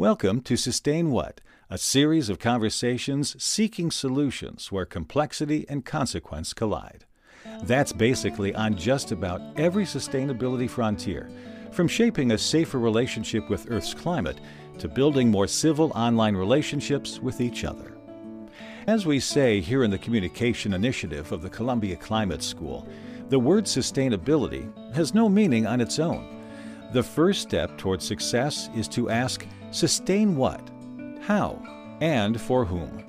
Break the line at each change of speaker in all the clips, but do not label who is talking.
Welcome to Sustain What, a series of conversations seeking solutions where complexity and consequence collide. That's basically on just about every sustainability frontier, from shaping a safer relationship with Earth's climate to building more civil online relationships with each other. As we say here in the Communication Initiative of the Columbia Climate School, the word sustainability has no meaning on its own. The first step toward success is to ask sustain what, how, and for whom.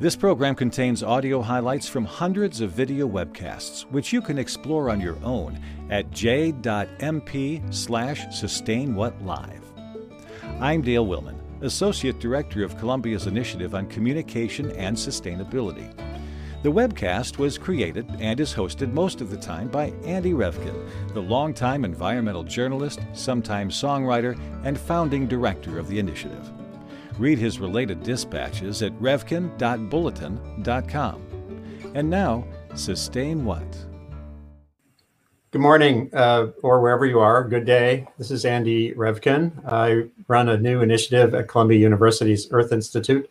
This program contains audio highlights from hundreds of video webcasts, which you can explore on your own at j.mp slash sustainwhatlive. I'm Dale Willman, Associate Director of Columbia's Initiative on Communication and Sustainability. The webcast was created and is hosted most of the time by Andy Revkin, the longtime environmental journalist, sometime songwriter, and founding director of the initiative. Read his related dispatches at revkin.bulletin.com. And now, sustain what?
Good morning, uh, or wherever you are. Good day. This is Andy Revkin. I run a new initiative at Columbia University's Earth Institute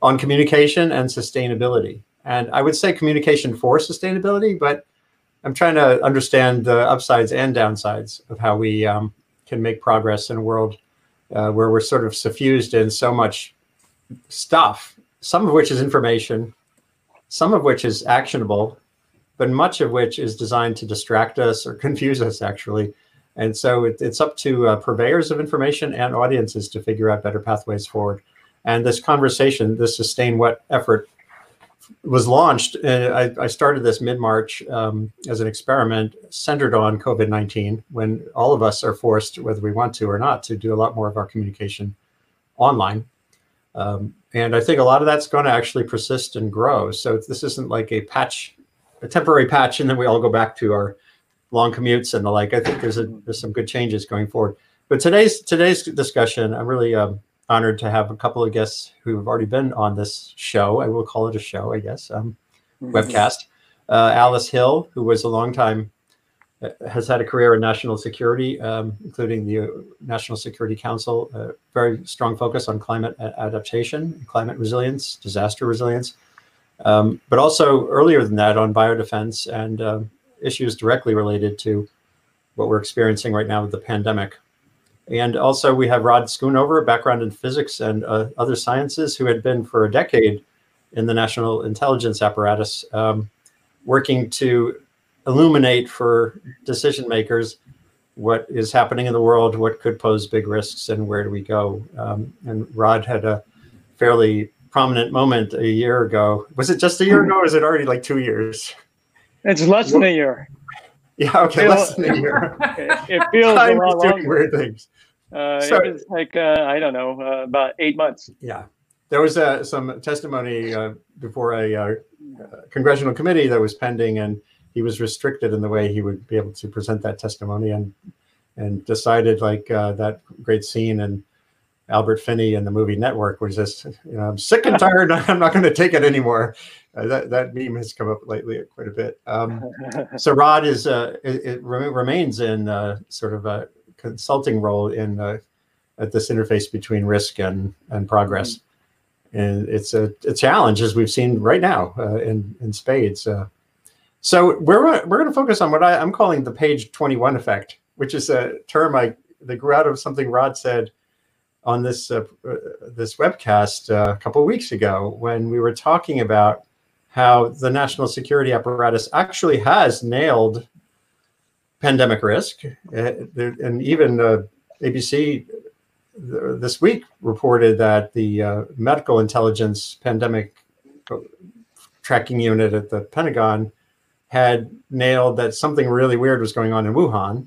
on communication and sustainability. And I would say communication for sustainability, but I'm trying to understand the upsides and downsides of how we um, can make progress in a world uh, where we're sort of suffused in so much stuff, some of which is information, some of which is actionable, but much of which is designed to distract us or confuse us, actually. And so it, it's up to uh, purveyors of information and audiences to figure out better pathways forward. And this conversation, this sustain what effort was launched. Uh, I, I, started this mid March um, as an experiment centered on COVID 19 when all of us are forced, whether we want to or not, to do a lot more of our communication online. Um, and I think a lot of that's going to actually persist and grow. So this isn't like a patch, a temporary patch, and then we all go back to our long commutes and the like. I think there's a, there's some good changes going forward. But today's today's discussion, I'm really um, honored to have a couple of guests who have already been on this show. I will call it a show, I guess, um, mm-hmm. webcast. Uh, Alice Hill, who was a long time, uh, has had a career in national security, um, including the National Security Council, uh, very strong focus on climate adaptation, climate resilience, disaster resilience, um, but also earlier than that on biodefense and um, issues directly related to what we're experiencing right now with the pandemic. And also we have Rod Schoonover, background in physics and uh, other sciences, who had been for a decade in the national intelligence apparatus, um, working to illuminate for decision makers what is happening in the world, what could pose big risks, and where do we go. Um, and Rod had a fairly prominent moment a year ago. Was it just a year ago, or is it already like two years?
It's less than a year.
Yeah, okay, less than a year.
it feels Time a lot
doing weird things.
Uh, so, it was like uh, I don't know, uh, about eight months.
Yeah, there was uh, some testimony uh, before a uh, congressional committee that was pending, and he was restricted in the way he would be able to present that testimony, and and decided like that great scene and Albert Finney in the movie Network was just, you know, I'm sick and tired. I'm not going to take it anymore. Uh, that that meme has come up lately quite a bit. Um, so Rod is uh, it, it remains in uh, sort of a consulting role in uh, at this interface between risk and and progress, mm-hmm. and it's a, a, challenge as we've seen right now uh, in in spades. Uh. so we're we're going to focus on what I, I'm calling the page 21 effect, which is a term I that grew out of something Rod said on this uh, this webcast uh, a couple weeks ago when we were talking about how the national security apparatus actually has nailed pandemic risk, uh, and even uh, ABC this week reported that the medical intelligence pandemic tracking unit at the Pentagon had nailed that something really weird was going on in Wuhan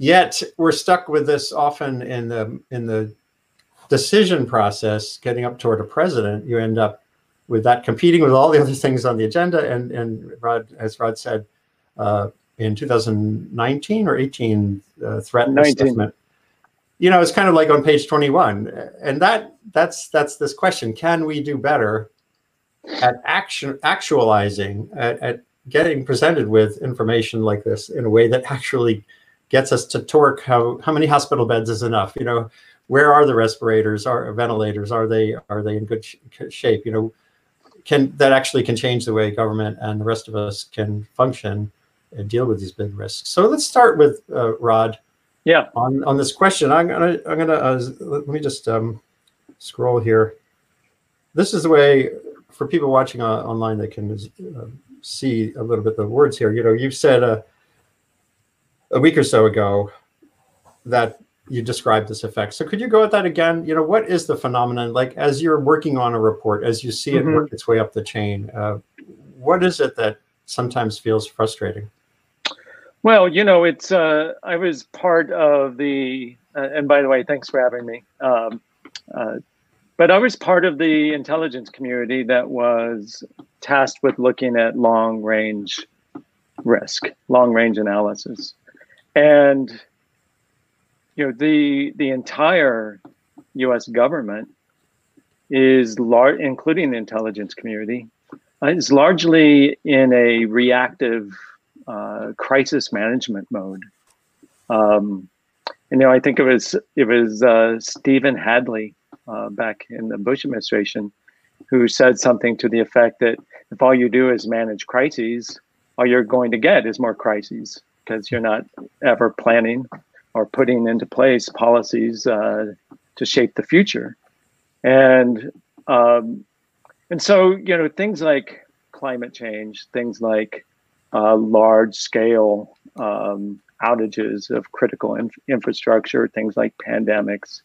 Yet we're stuck with this often in the in the decision process, getting up toward a president. You end up with that competing with all the other things on the agenda. And and Rod, as Rod said, uh, in 2019 or 18, uh, threat 19. assessment. You know, it's kind of like on page 21, and that that's that's this question: Can we do better at action actualizing at, at getting presented with information like this in a way that actually gets us to torque how how many hospital beds is enough you know where are the respirators, are ventilators, are they are they in good sh- shape? You know, can that actually can change the way government and the rest of us can function and deal with these big risks. So let's start with uh, Rod.
Yeah.
On on this question, I'm gonna I'm gonna uh, let me just um, scroll here. This is the way for people watching uh, online they can uh, see a little bit the words here. You know, you've said uh, a week or so ago that you described this effect. So could you go at that again? You know, what is the phenomenon like as you're working on a report, as you see it mm-hmm. work its way up the chain? Uh, what is it that sometimes feels frustrating?
Well, you know, it's uh, I was part of the, uh, and by the way, thanks for having me. Um, uh, but I was part of the intelligence community that was tasked with looking at long range risk, long range analysis, and you know the the entire U.S. government is large, including the intelligence community, uh, is largely in a reactive uh, crisis management mode. Um, you know, I think it was it was uh, Stephen Hadley uh, back in the Bush administration who said something to the effect that if all you do is manage crises, all you're going to get is more crises because you're not ever planning or putting into place policies uh, to shape the future. And um, and so you know things like climate change, things like uh, large scale um, outages of critical in- infrastructure, things like pandemics,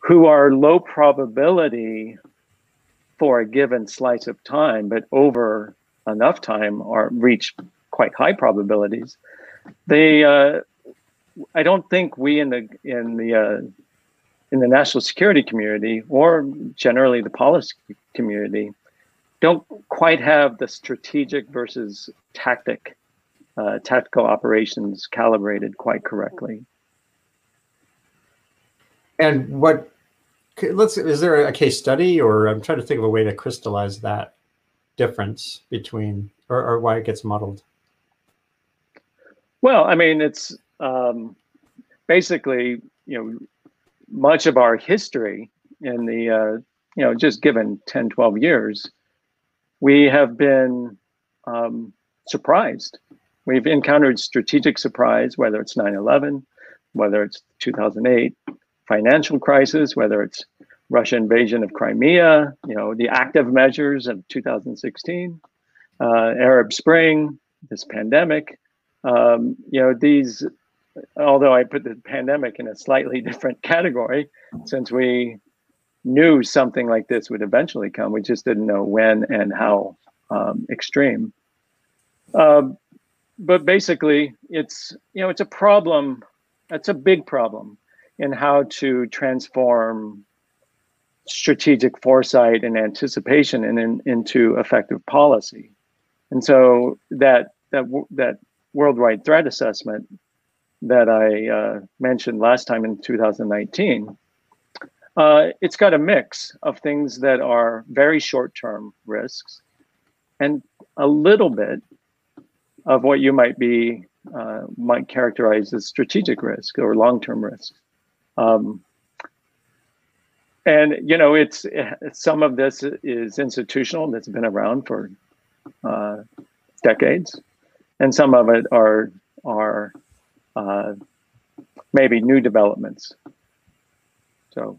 who are low probability for a given slice of time, but over enough time are reach quite high probabilities. They uh, I don't think we in the in the uh, in the national security community or generally the policy community don't quite have the strategic versus tactic uh, tactical operations calibrated quite correctly.
And what let's is there a case study or I'm trying to think of a way to crystallize that difference between or, or why it gets muddled.
Well, I mean, it's um, basically, you know, much of our history in the, uh, you know, just given 10, 12 years, we have been um, surprised. We've encountered strategic surprise, whether it's 9 11, whether it's 2008 financial crisis, whether it's Russia invasion of Crimea, you know, the active measures of 2016, uh, Arab Spring, this pandemic. Um, you know, these although I put the pandemic in a slightly different category, since we knew something like this would eventually come, we just didn't know when and how um, extreme. Uh, but basically, it's you know it's a problem. It's a big problem in how to transform strategic foresight and anticipation and in, into effective policy. And so that that that worldwide threat assessment that I uh, mentioned last time in 2019, uh, it's got a mix of things that are very short term risks and a little bit of what you might be uh, might characterize as strategic risk or long term risk. Um, and you know, it's some of this is institutional that's been around for uh, decades, and some of it are are uh, maybe new developments. So,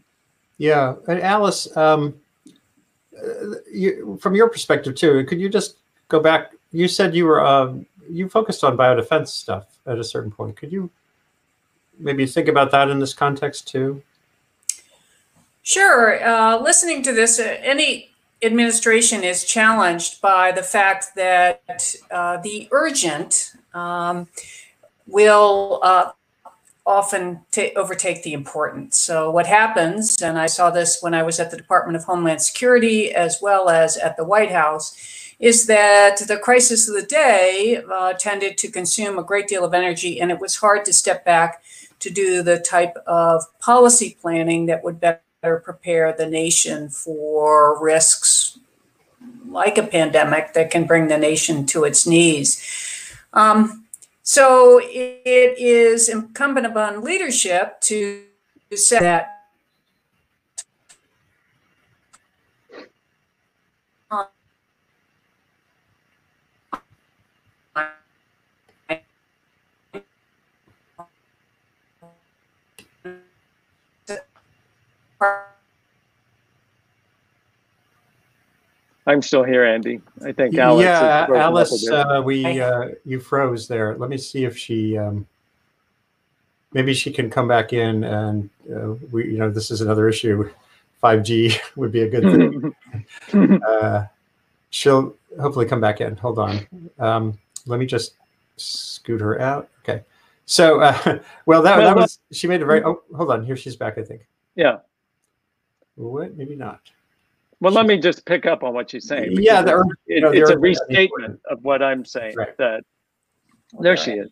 yeah, and Alice, um, uh, you, from your perspective too, could you just go back? You said you were uh, you focused on biodefense stuff at a certain point. Could you maybe think about that in this context too?
Sure. Uh, listening to this, uh, any administration is challenged by the fact that uh, the urgent um, will uh, often overtake the important. So, what happens, and I saw this when I was at the Department of Homeland Security as well as at the White House, is that the crisis of the day uh, tended to consume a great deal of energy, and it was hard to step back to do the type of policy planning that would better prepare the nation for risks like a pandemic that can bring the nation to its knees. Um, so it is incumbent upon leadership to set that
I'm still here, Andy. I think Alice.
yeah,
broken up a
Alice, uh, we uh, you froze there. Let me see if she um, maybe she can come back in and uh, we you know this is another issue. 5G would be a good thing. uh, she'll hopefully come back in. Hold on. Um, let me just scoot her out. Okay. So, uh, well, that,
Well,
that was, she made a very, oh, hold on. Here she's back, I think.
yeah.
What? Maybe not.
Well, let me just pick up on what she's saying.
Yeah,
because
the,
it-
know, the
it's a restatement of what I'm saying.
Right.
That there she is.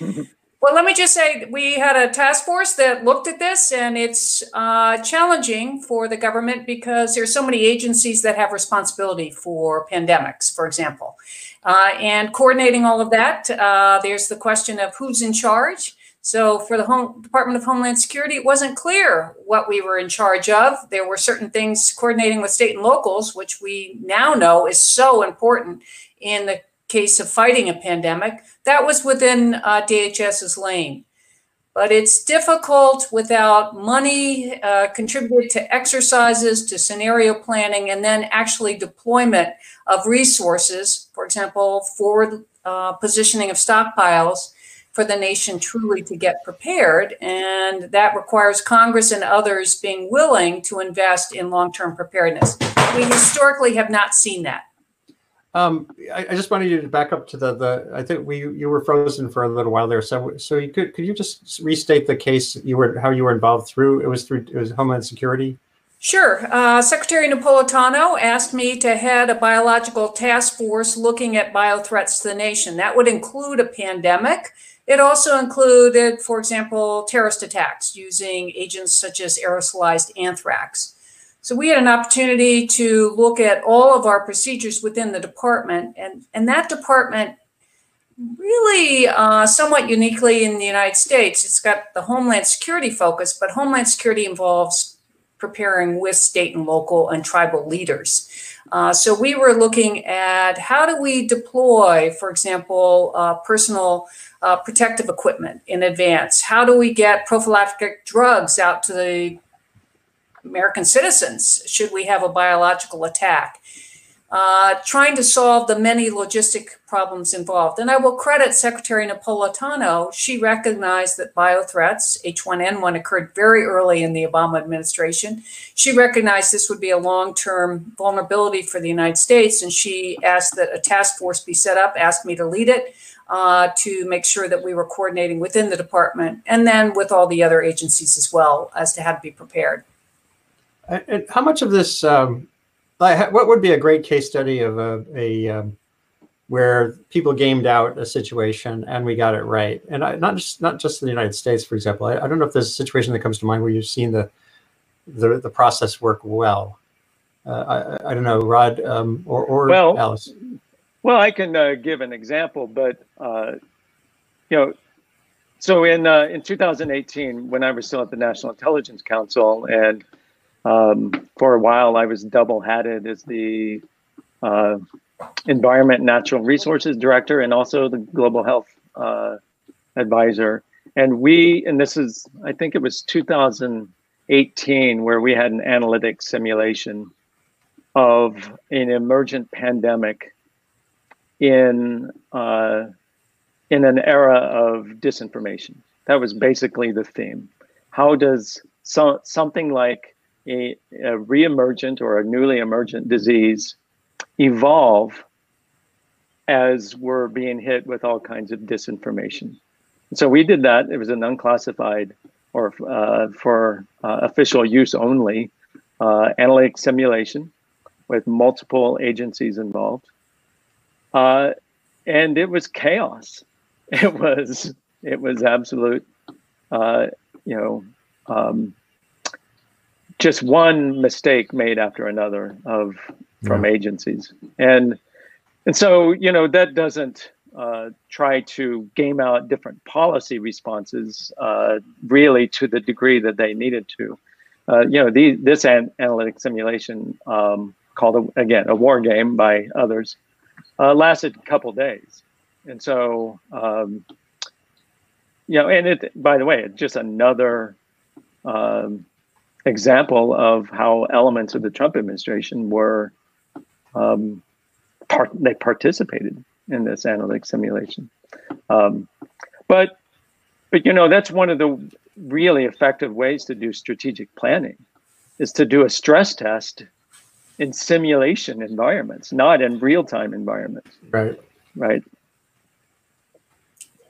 Well, let me just say, we had a task force that looked at this, and it's uh, challenging for the government because there's so many agencies that have responsibility for pandemics, for example. Uh, and coordinating all of that, uh, there's the question of who's in charge. So for the Home Department of Homeland Security, it wasn't clear what we were in charge of. There were certain things coordinating with state and locals, which we now know is so important in the case of fighting a pandemic. That was within uh, DHS's lane. But it's difficult without money uh, contributed to exercises, to scenario planning, and then actually deployment of resources, for example, forward uh, positioning of stockpiles for the nation truly to get prepared. And that requires Congress and others being willing to invest in long term preparedness. We historically have not seen that.
Um, I, I just wanted you to back up to the, the, I think we, you were frozen for a little while there. So, so you could, could you just restate the case you were, how you were involved through? It was through, it was Homeland Security?
Sure. Uh, Secretary Napolitano asked me to head a biological task force looking at biothreats to the nation. That would include a pandemic. It also included, for example, terrorist attacks using agents such as aerosolized anthrax. So we had an opportunity to look at all of our procedures within the department, and, and that department really uh, somewhat uniquely in the United States, it's got the Homeland Security focus, but Homeland Security involves preparing with state and local and tribal leaders. Uh, so we were looking at how do we deploy, for example, uh, personal uh, protective equipment in advance? How do we get prophylactic drugs out to the American citizens should we have a biological attack? Uh, trying to solve the many logistic problems involved. And I will credit Secretary Napolitano. She recognized that biothreats, H1N1, occurred very early in the Obama administration. She recognized this would be a long term vulnerability for the United States. And she asked that a task force be set up, asked me to lead it. Uh, to make sure that we were coordinating within the department and then with all the other agencies as well as to how to be prepared.
And and how much of this, um, like, what would be a great case study of a, a um, where people gamed out a situation and we got it right? And I, not just not just in the United States, for example. I, I don't know if there's a situation that comes to mind where you've seen the the, the process work well. Uh, I, I don't know, Rod um, or, or
Well,
Alice.
Well, I can uh, give an example, but uh, you know, so in uh, in 2018, when I was still at the National Intelligence Council, and um, for a while I was double hatted as the uh, Environment Natural Resources Director and also the Global Health uh, Advisor. And we, and this is, I think it was 2018, where we had an analytic simulation of an emergent pandemic in uh, in an era of disinformation. That was basically the theme. How does so, something like a, a reemergent or a newly emergent disease evolve as we're being hit with all kinds of disinformation? So we did that. It was an unclassified or uh, for uh, official use only uh, analytic simulation with multiple agencies involved. Uh, and it was chaos. It was it was absolute, uh, you know, um, just one mistake made after another of from agencies, and and so you know that doesn't uh, try to game out different policy responses uh, really to the degree that they needed to. Uh, you know, the, this an- analytic simulation, um, called a, again a war game by others, uh, lasted a couple days, and so um, you know, and it by the way, it's just another um, example of how elements of the Trump administration were um, part they participated in this analytic simulation. Um, but but you know that's one of the really effective ways to do strategic planning is to do a stress test in simulation environments, not in real time environments.
Right.
Right.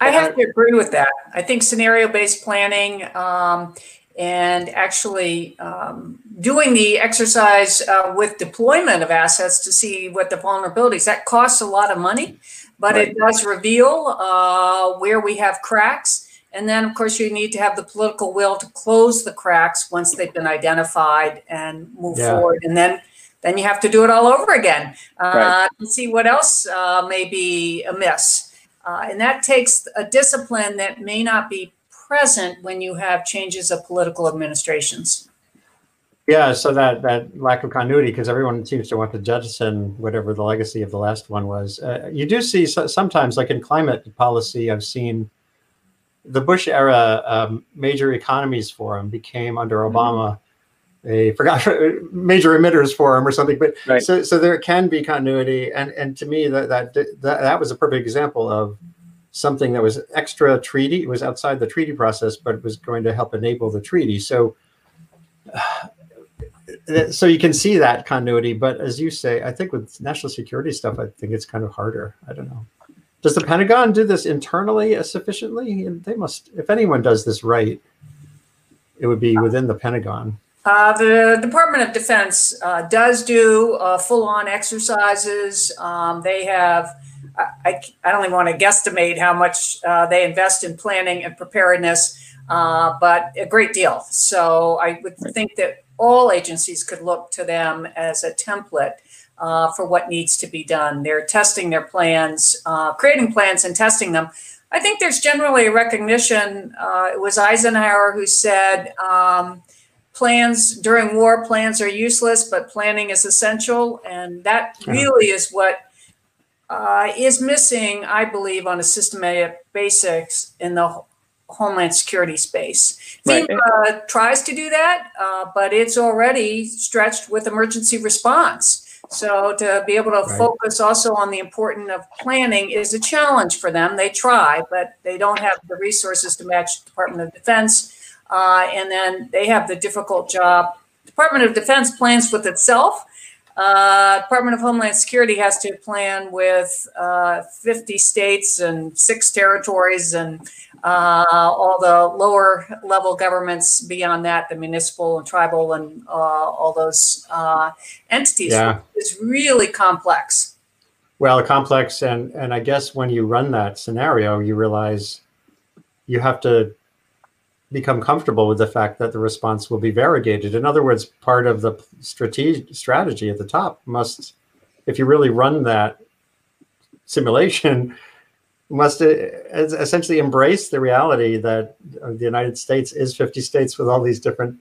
I have to agree with that. I think scenario based planning um, and actually um, doing the exercise uh, with deployment of assets to see what the vulnerabilities that costs a lot of money, but
Right.
it does reveal uh, where we have cracks. And then, of course, you need to have the political will to close the cracks once they've been identified and move
Yeah.
forward. And then, then you have to do it all over again uh,
Right.
to see what else uh, may be amiss. Uh, and that takes a discipline that may not be present when you have changes of political administrations.
Yeah, so that that lack of continuity, because everyone seems to want to jettison whatever the legacy of the last one was. Uh, you do see so, sometimes, like in climate policy, I've seen the Bush era um, major economies forum became under Obama a forgot major emitters forum or something. But
Right.
so so there can be continuity, and and to me that that that that was a perfect example of something that was extra treaty. It was outside the treaty process, but it was going to help enable the treaty. So so you can see that continuity but as you say i think with national security stuff i think it's kind of harder i don't know does the pentagon do this internally sufficiently And they must if anyone does this right it would be within the pentagon
Uh, the Department of Defense uh, does do uh, full-on exercises. Um, they have, I, I, I don't even want to guesstimate how much uh, they invest in planning and preparedness, uh, but a great deal. So I would think that all agencies could look to them as a template uh, for what needs to be done. They're testing their plans, uh, creating plans and testing them. I think there's generally a recognition. Uh, it was Eisenhower who said, um, plans during war plans are useless but planning is essential and that really is what uh, is missing i believe on a systematic basis in the homeland security space.
Right.
FEMA tries to do that uh, but it's already stretched with emergency response. So to be able to
Right.
focus also on the importance of planning is a challenge for them. They try but they don't have the resources to match department of defense uh, and then they have the difficult job. Department of Defense plans with itself. Uh, Department of Homeland Security has to plan with uh, 50 states and six territories and uh, all the lower level governments beyond that, the municipal and tribal and uh, all those uh, entities.
Yeah.
It's really complex.
well complex and and i guess when you run that scenario you realize you have to become comfortable with the fact that the response will be variegated. In other words part of the strategy strategy at the top must if you really run that simulation must uh, essentially embrace the reality that uh, the united states is 50 states with all these different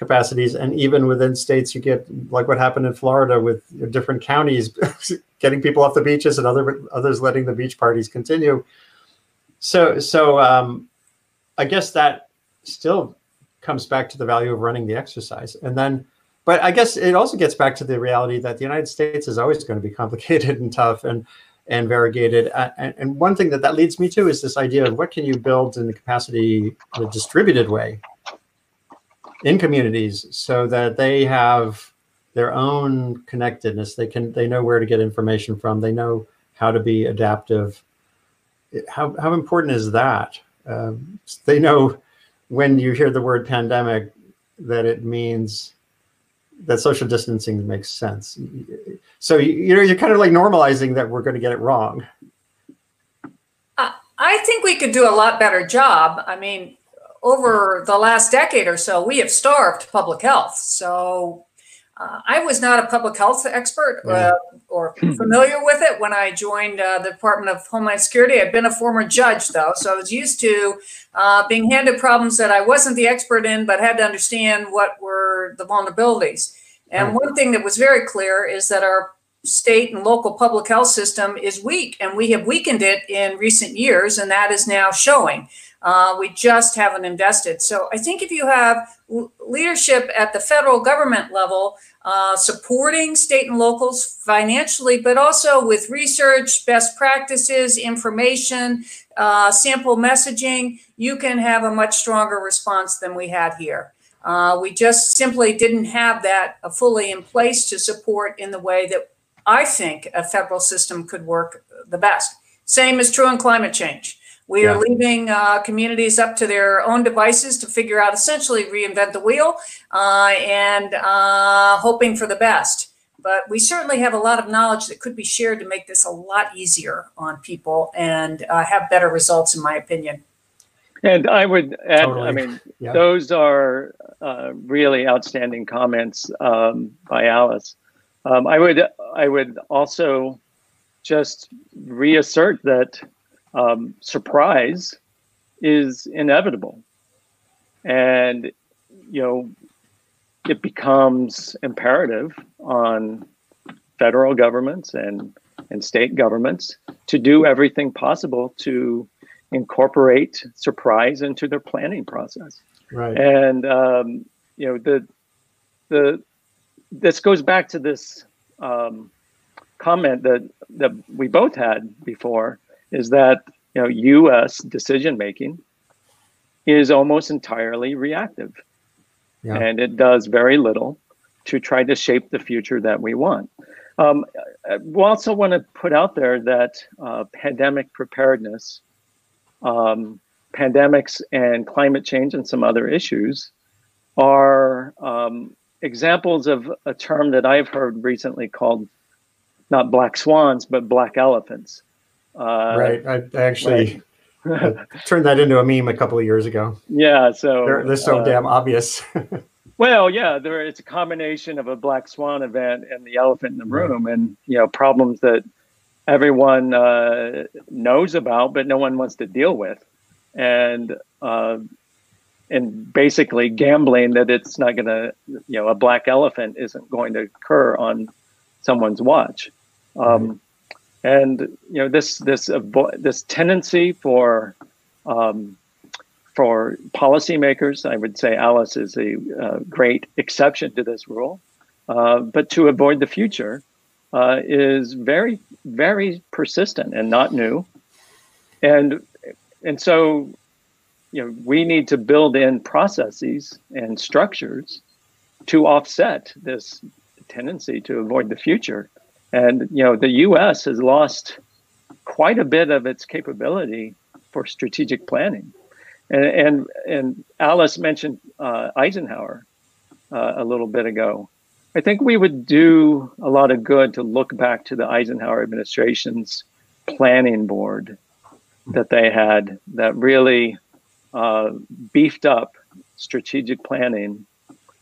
capacities. And even within states you get like what happened in florida with different counties getting people off the beaches and other others letting the beach parties continue. So so um, i guess that still comes back to the value of running the exercise. And then but i guess it also gets back to the reality that the united states is always going to be complicated and tough and and variegated. And, and one thing that that leads me to is this idea of what can you build in the capacity in a distributed way in communities so that they have their own connectedness. They can they know where to get information from. They know how to be adaptive. How, how important is that? Um, they know when you hear the word pandemic that it means that social distancing makes sense so you, know you're kind of like normalizing that we're going to get it wrong
I think we could do a lot better job. I mean, over the last decade or so, we have starved public health. So uh, I was not a public health expert uh, or familiar with it when I joined uh, the Department of Homeland Security. I'd been a former judge, though, so I was used to uh, being handed problems that I wasn't the expert in, but had to understand what were the vulnerabilities. And one thing that was very clear is that our state and local public health system is weak, and we have weakened it in recent years, and that is now showing. Uh, we just haven't invested. So I think if you have leadership at the federal government level uh, supporting state and locals financially, but also with research, best practices, information, uh, sample messaging, you can have a much stronger response than we had here. Uh, we just simply didn't have that uh, fully in place to support in the way that I think a federal system could work the best. Same is true in climate change. We yeah. are leaving uh, communities up to their own devices to figure out, essentially, reinvent the wheel uh, and uh, hoping for the best. But we certainly have a lot of knowledge that could be shared to make this a lot easier on people and uh, have better results, in my opinion.
And I would add, totally. I mean, yeah. those are uh, really outstanding comments um, by Alice. Um, I would, I would also just reassert that um, surprise is inevitable. And, you know, it becomes imperative on federal governments and, and state governments to do everything possible to incorporate surprise into their planning process.
Right.
And, um, you know, the, the, this goes back to this um, comment that, that we both had before is that you know U.S. decision making is almost entirely reactive, yeah. and it does very little to try to shape the future that we want. Um, we also want to put out there that uh, pandemic preparedness, um, pandemics, and climate change, and some other issues are um, examples of a term that I've heard recently called not black swans, but black elephants.
Uh, right. I, I actually right. turned that into a meme a couple of years ago.
Yeah. So
they're, they're so uh, damn obvious.
well, yeah, there it's a combination of a black swan event and the elephant in the room, right. and you know problems that everyone uh, knows about, but no one wants to deal with, and uh, and basically gambling that it's not going to, you know, a black elephant isn't going to occur on someone's watch. Um, and you know this this this tendency for um, for policymakers, I would say Alice is a uh, great exception to this rule, uh, but to avoid the future uh, is very very persistent and not new, and and so you know we need to build in processes and structures to offset this tendency to avoid the future and you know, the U.S. has lost quite a bit of its capability for strategic planning. And and, and Alice mentioned uh, Eisenhower uh, a little bit ago. I think we would do a lot of good to look back to the Eisenhower administration's planning board that they had that really uh, beefed up strategic planning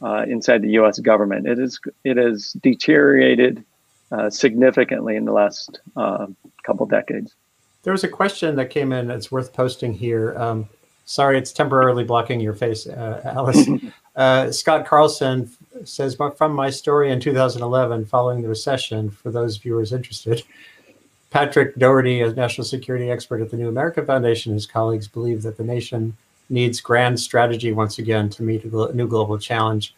uh, inside the U.S. government. It is it has deteriorated uh, significantly in the last uh, couple decades.
There was a question that came in that's worth posting here. Um, sorry, it's temporarily blocking your face, uh, Alice. Uh, Scott Carlson says, from my story in 2011 following the recession, for those viewers interested, Patrick Doherty, a national security expert at the New America Foundation, and his colleagues believe that the nation needs grand strategy once again to meet a new global challenge.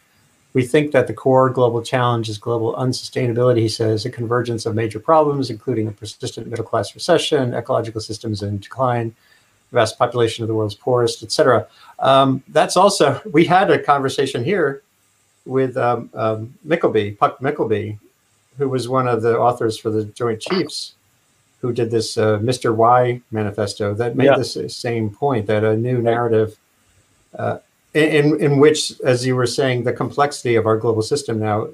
We think that the core global challenge is global unsustainability, he says, a convergence of major problems, including a persistent middle class recession, ecological systems in decline, vast population of the world's poorest, etc. Um, that's also, we had a conversation here with um, um, Mykleby, Puck Mykleby, who was one of the authors for the Joint Chiefs, who did this uh, Mr. Y manifesto that made yeah. this same point that a new narrative uh, in in which, as you were saying, the complexity of our global system now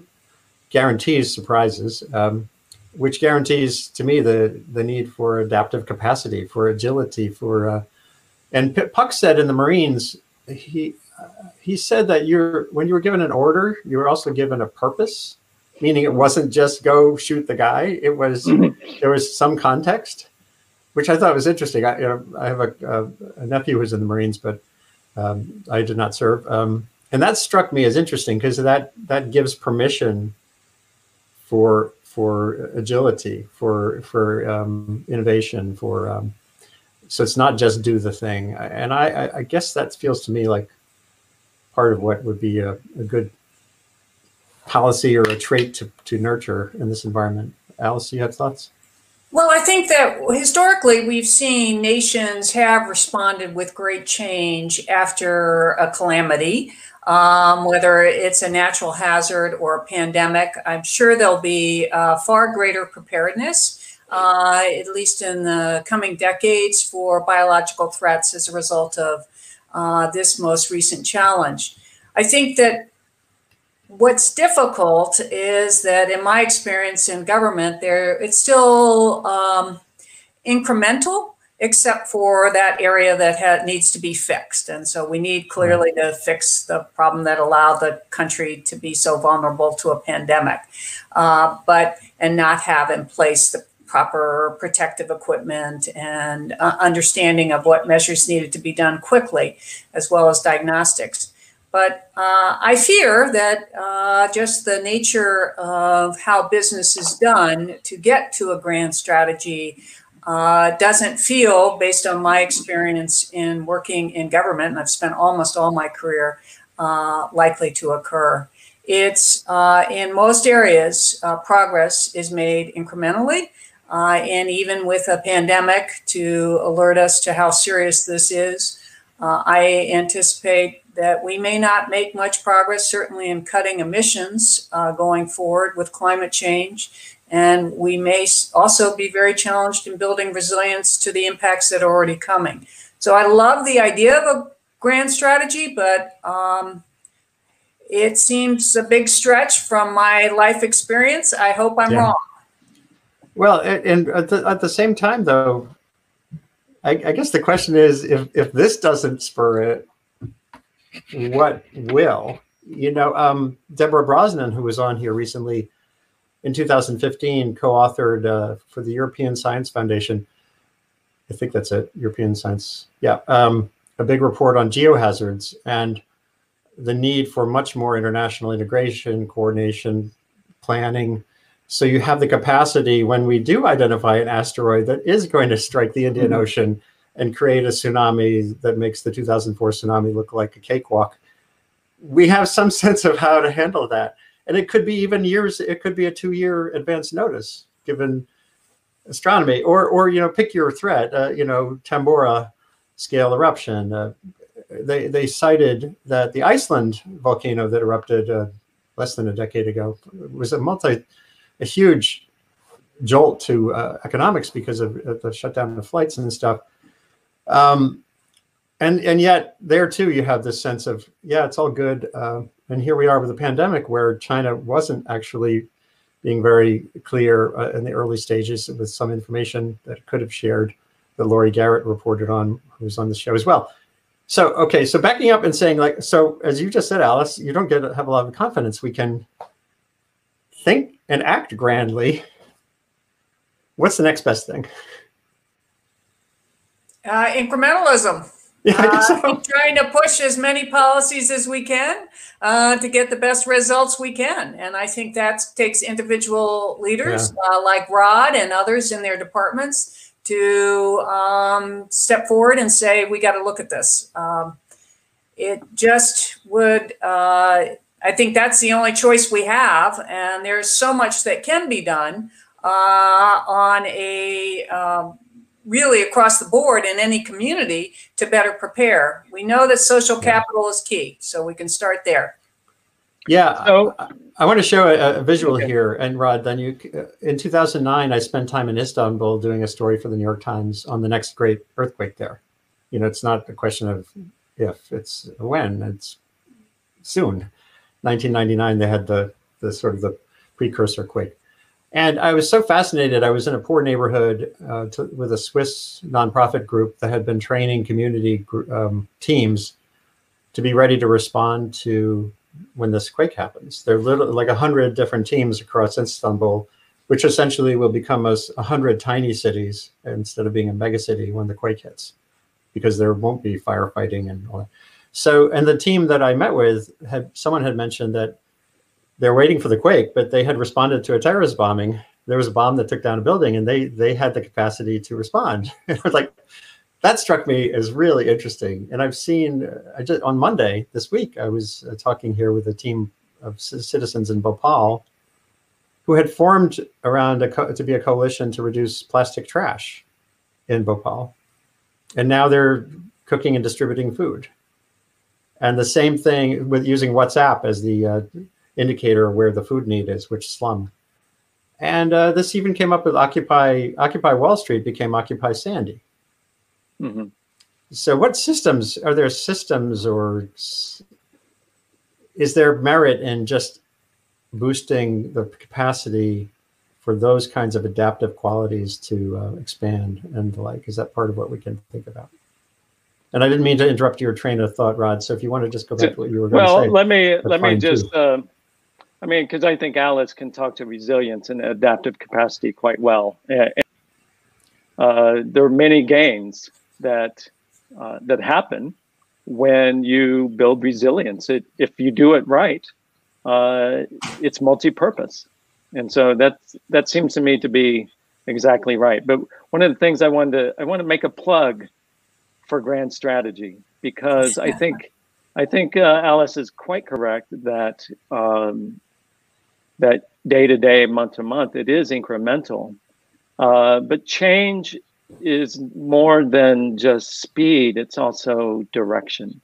guarantees surprises, um, which guarantees to me the the need for adaptive capacity, for agility, for uh, and P- Puck said in the Marines, he he said that you're when you were given an order, you were also given a purpose, meaning it wasn't just go shoot the guy. It was mm-hmm. there was some context, which I thought was interesting. I, you know, I have a, a, a nephew who's in the Marines, but um, I did not serve, um, and that struck me as interesting because that that gives permission for for agility, for for um, innovation, for um, so it's not just do the thing. And I, I guess that feels to me like part of what would be a, a good policy or a trait to, to nurture in this environment. Alice, you have thoughts?
Well, I think that historically we've seen nations have responded with great change after a calamity, um, whether it's a natural hazard or a pandemic. I'm sure there'll be uh, far greater preparedness uh, at least in the coming decades, for biological threats as a result of uh, this most recent challenge. I think that what's difficult is that, in my experience in government, there it's still um, incremental except for that area that ha- needs to be fixed. And so we need clearly to fix the problem that allowed the country to be so vulnerable to a pandemic, uh, but and not have in place the proper protective equipment and uh, understanding of what measures needed to be done quickly, as well as diagnostics. But uh, I fear that uh, just the nature of how business is done to get to a grand strategy uh, doesn't feel, based on my experience in working in government, and I've spent almost all my career, uh, likely to occur. It's uh, in most areas, progress is made incrementally uh, and even with a pandemic to alert us to how serious this is. Uh, I anticipate that we may not make much progress, certainly in cutting emissions uh, going forward with climate change. And we may also be very challenged in building resilience to the impacts that are already coming. So I love the idea of a grand strategy, but um, it seems a big stretch from my life experience. I hope I'm yeah. wrong.
Well, and at the, at the same time, though, I, I guess the question is if, if this doesn't spur it, what will? You know, um, Deborah Brosnan, who was on here recently in 2015, co authored uh, for the European Science Foundation. I think that's it, European Science. Yeah, um, a big report on geohazards and the need for much more international integration, coordination, planning so you have the capacity when we do identify an asteroid that is going to strike the Indian mm-hmm. Ocean and create a tsunami that makes the 2004 tsunami look like a cakewalk. We have some sense of how to handle that. And it could be even years, it could be a two year advance notice given astronomy or, or, you know, pick your threat, uh, you know, Tambora scale eruption. Uh, they, they cited that the Iceland volcano that erupted uh, less than a decade ago was a multi a huge jolt to uh, economics because of, of, the shutdown of flights and stuff. Um, and and yet there too you have this sense of yeah it's all good. Uh, and here we are with a pandemic where China wasn't actually being very clear uh, in the early stages with some information that could have shared that Laurie Garrett reported on, who was on the show as well. So okay, so backing up and saying like so as you just said, Alice, you don't get have a lot of confidence. We can think and act grandly, what's the next best thing?
Uh, incrementalism. Yeah, uh, so. uh, trying to push as many policies as we can uh, to get the best results we can. And I think that takes individual leaders yeah. uh, like Rod and others in their departments to um, step forward and say, we got to look at this. Um, it just would uh, I think that's the only choice we have, and there's so much that can be done uh, on a um, really across the board in any community to better prepare. We know that social capital is key, so we can start there.
Yeah, so, I, want to show a, a visual okay. here. And Rod, then you uh, in 2009, I spent time in Istanbul doing a story for the New York Times on the next great earthquake there. You know, it's not a question of if, it's when. It's soon. 1999, they had the the sort of the precursor quake. And I was so fascinated. I was in a poor neighborhood uh, to, with a Swiss nonprofit group that had been training community um, teams to be ready to respond to when this quake happens. There are literally like a hundred different teams across Istanbul, which essentially will become a hundred tiny cities instead of being a mega city when the quake hits, because there won't be firefighting and all that. So, and the team that I met with had someone had mentioned that they're waiting for the quake, but they had responded to a terrorist bombing. There was a bomb that took down a building, and they they had the capacity to respond. it was like that struck me as really interesting. And I've seen I just on Monday this week I was uh, talking here with a team of citizens in Bhopal who had formed around a to be a coalition to reduce plastic trash in Bhopal, and now they're cooking and distributing food. And the same thing with using WhatsApp as the uh, indicator of where the food need is, which slum. And uh, this even came up with Occupy Occupy Wall Street became Occupy Sandy.
Mm-hmm.
So, what systems are there? Systems, or is there merit in just boosting the capacity for those kinds of adaptive qualities to uh, expand and the like? Is that part of what we can think about? And I didn't mean to interrupt your train of thought, Rod. So if you want to just go back to what you were going
well,
to say.
let me let me just. Uh, I mean, because I think Alice can talk to resilience and adaptive capacity quite well. Uh, there are many gains that uh, that happen when you build resilience. It, if you do it right, uh, it's multi-purpose, and so that that seems to me to be exactly right. But one of the things I wanted to I want to make a plug for grand strategy because I think I think uh, Alice is quite correct that um, that day to day, month to month, it is incremental. Uh, but change is more than just speed; it's also direction.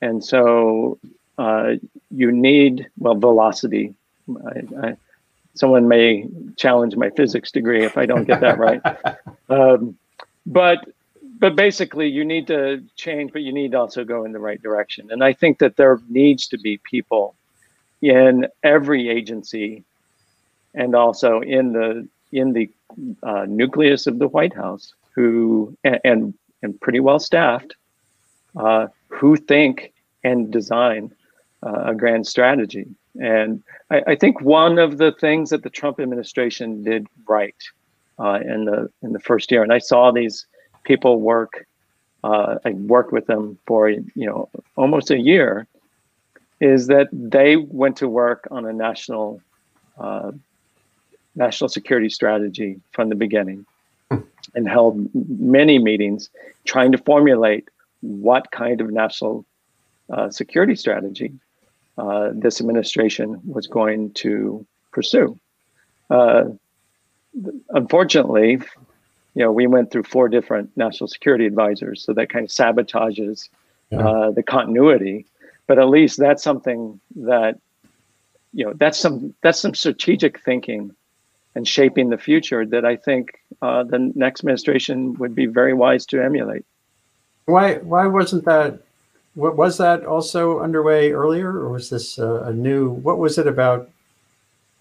And so uh, you need well velocity. I, I, someone may challenge my physics degree if I don't get that right. um, but but basically you need to change but you need to also go in the right direction and i think that there needs to be people in every agency and also in the in the uh, nucleus of the white house who and and, and pretty well staffed uh, who think and design uh, a grand strategy and I, I, think one of the things that the trump administration did right uh, in the in the first year and i saw these people work. Uh, I worked with them for you know almost a year. Is that they went to work on a national uh, national security strategy from the beginning, and held many meetings trying to formulate what kind of national uh, security strategy uh, this administration was going to pursue. Uh, unfortunately, you know, we went through four different national security advisors, so that kind of sabotages yeah. uh, the continuity. But at least that's something that, you know, that's some that's some strategic thinking and shaping the future that I think uh, the next administration would be very wise to emulate.
Why why wasn't that? What was that also underway earlier, or was this uh, a new? What was it about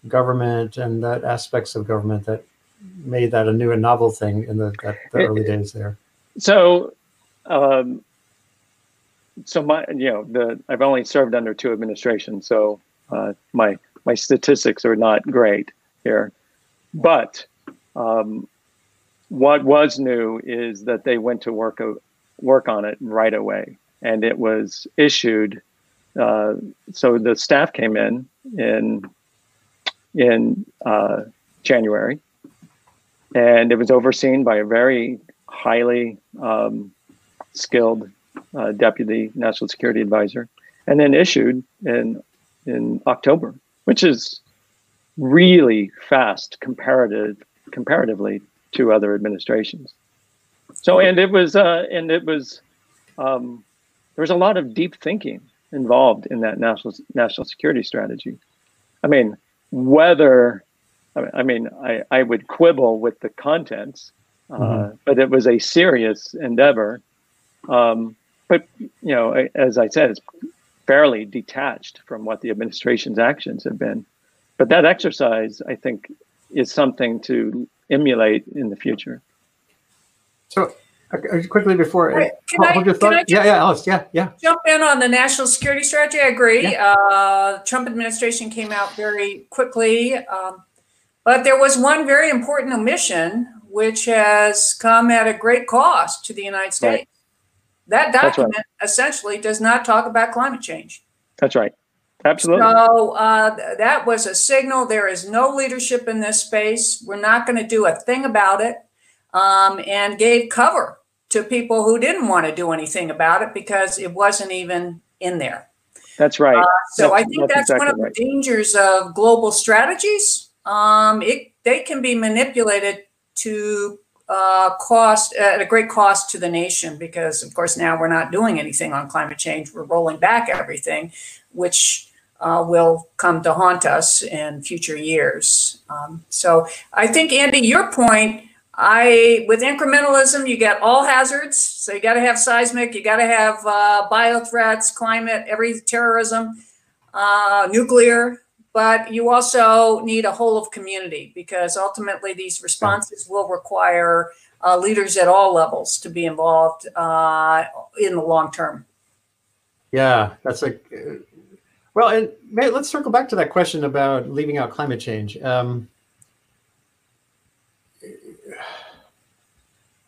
government and that aspects of government that made that a new and novel thing in the, the early days there.
So, um, so my you know the I've only served under two administrations, so uh, my my statistics are not great here, but um, what was new is that they went to work work on it right away, and it was issued. Uh, so the staff came in in in uh, January, and it was overseen by a very highly um, skilled uh, deputy national security advisor, and then issued in in October, which is really fast comparative comparatively to other administrations. So, and it was uh, and it was um, there was a lot of deep thinking involved in that national national security strategy. I mean, whether I mean, I, I would quibble with the contents, uh, mm-hmm. but it was a serious endeavor. Um, but you know, as I said, it's fairly detached from what the administration's actions have been. But that exercise, I think, is something to emulate in the future.
So Uh, quickly before,
Right, can I-
your
can I
thought. Yeah, yeah, Alice. Yeah, yeah.
jump in on the national security strategy. I agree. Uh, Trump administration came out very quickly, um, but there was one very important omission, which has come at a great cost to the United States. That
right.
document essentially does not talk about climate change.
That's right. Absolutely.
So uh, that was a signal. There is no leadership in this space. We're not going to do a thing about it, um, and gave cover to people who didn't want to do anything about it because it wasn't even in there.
That's right.
So
That's-
I think
that's
that's, one
exactly
of
right.
the dangers of global strategies. Um, it they can be manipulated to uh, cost at a great cost to the nation because, of course, now we're not doing anything on climate change. We're rolling back everything, which uh, will come to haunt us in future years. Um, so I think, Andy, your point. I with incrementalism, you get all hazards. So you got to have seismic, you got to have uh, bio threats, climate, every terrorism, uh, nuclear. But you also need a whole of community because ultimately these responses will require uh, leaders at all levels to be involved uh, in the long term.
Yeah, that's a well. And let's circle back to that question about leaving out climate change. Um,